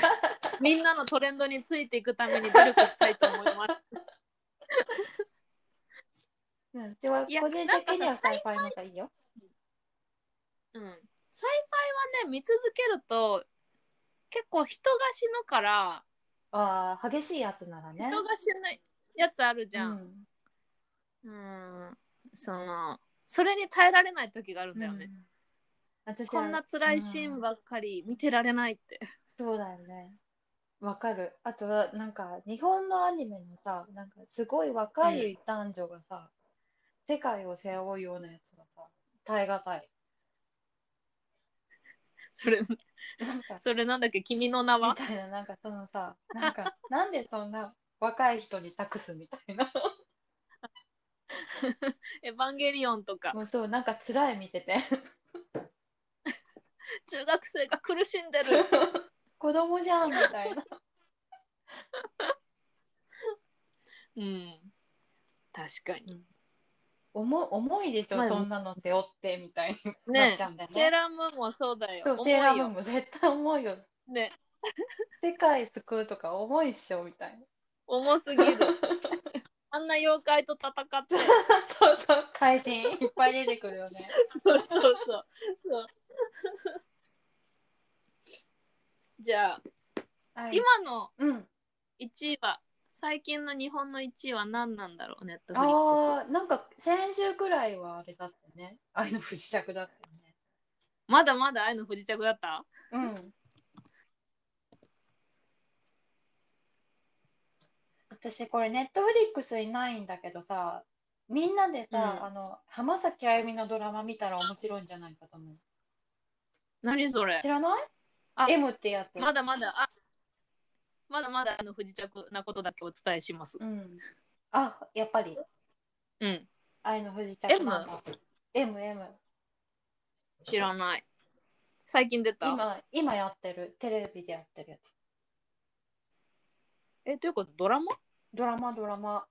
みんなのトレンドについていくために努力したいと思いますうん。個人的には sci-fi の方がいいよ。うん、サイファイはね見続けると結構人が死ぬからああ、激しいやつならね。人が死ぬやつあるじゃん、うんうん、そのそれに耐えられない時があるんだよね、うん私はこんな辛いシーンばっかり見てられないって、そうだよね。わかる。あとは、なんか、日本のアニメのさ、なんか、すごい若い男女がさ、世界を背負うようなやつがさ、耐え難い。それなんか、それなんだっけ？君の名は？みたいな、なんか、そのさ、なんか、なんでそんな若い人に託すみたいな。エヴァンゲリオンとかもうそう、なんか辛い見てて。中学生が苦しんでる子供じゃんみたいな。うん確かに重重いでしょ、まあそんなの背負ってみたいにねなっちゃうんだよセーね。ラームーンもそうだよそう、セーラームーンよも絶対重いよ。ね世界救うとか重いっしょみたいな。重すぎる あんな妖怪と戦ってそうそう、怪人いっぱい出てくるよね。そうそうそうそうじゃあはい今のうん。1位は最近の日本の1位は何なんだろうネットフリッああ、クスなんか先週くらいはあれだったね。愛の不時着だったよね。まだまだ愛の不時着だった？うん。私これネットフリックスいないんだけどさ、みんなでさ、うんあの浜崎あゆみのドラマ見たら面白いんじゃないかと思う。何それ？知らない？あ M ってやつ。まだまだ、あまだまだあの不時着なことだけお伝えします。うん。あ、やっぱり。うん。愛の不時着なんだ。M、M。知らない。最近出た？今、今やってる。テレビでやってるやつ。え、どういうこと？ドラマ？ドラマ、ドラマ。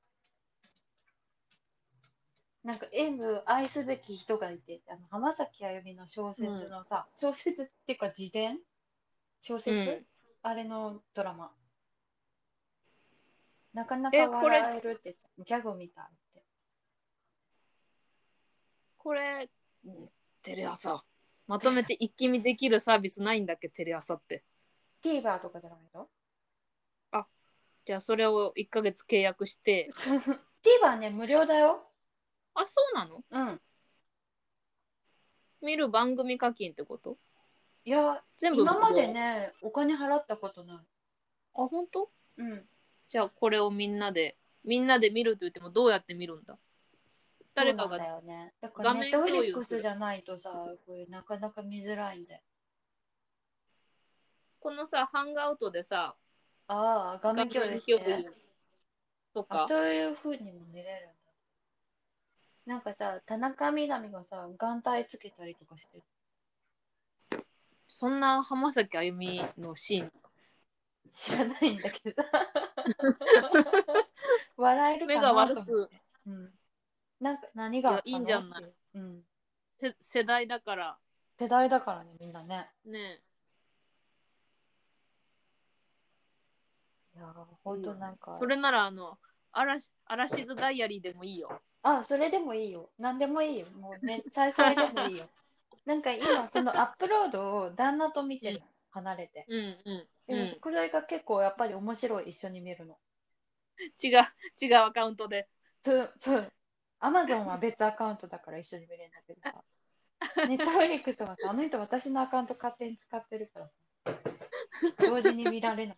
なんか M 愛すべき人がいて、あの浜崎あゆみの小説のさ、小説っていうか自伝？小説、うんあれのドラマ。なかなかえこれ笑えるってギャグみたいって。これ、うんテレ朝。まとめて一気見できるサービスないんだっけ、テレ朝って。TVer とかじゃないの？じゃあそれを1ヶ月契約して。?TVer ね、無料だよ。あ、そうなの？うん。見る番組課金ってこと？いや、全部今まで。ね、お金払ったことない。あ、本当？うん。じゃあこれをみんなで、みんなで見ると言ってもどうやって見るんだ？誰かそうなんだが。よね。だから画面ネットフリックスじゃないとさ、これなかなか見づらいんだよ。このさ、ハンガウトでさ、ああ、画面共有して。とあ、か。そういう風にも見れるんだ。なんかさ、田中みな実がさ、眼帯つけたりとかしてる。そんな浜崎あゆみのシーン。知らないんだけどさ。笑える目がかなと悪く。うん。なんか何がいやいいんじゃない？ううん。せ世代だから世代だからね、みんなね。ねいやー、ほんとなんか。それならあの嵐嵐ズダイアリーでもいいよあ、それでもいいよ。何でもいいよ。もうね、サイファイでもいいよ。なんか今、そのアップロードを旦那と見てる。離れて。うんうん、でもこれが結構やっぱり面白い一緒に見るの。違う違うアカウントで。そうそうアマゾンは別アカウントだから一緒に見れるんだけどさ。ネットフリックスはさあの人私のアカウント勝手に使ってるからさ同時に見られない。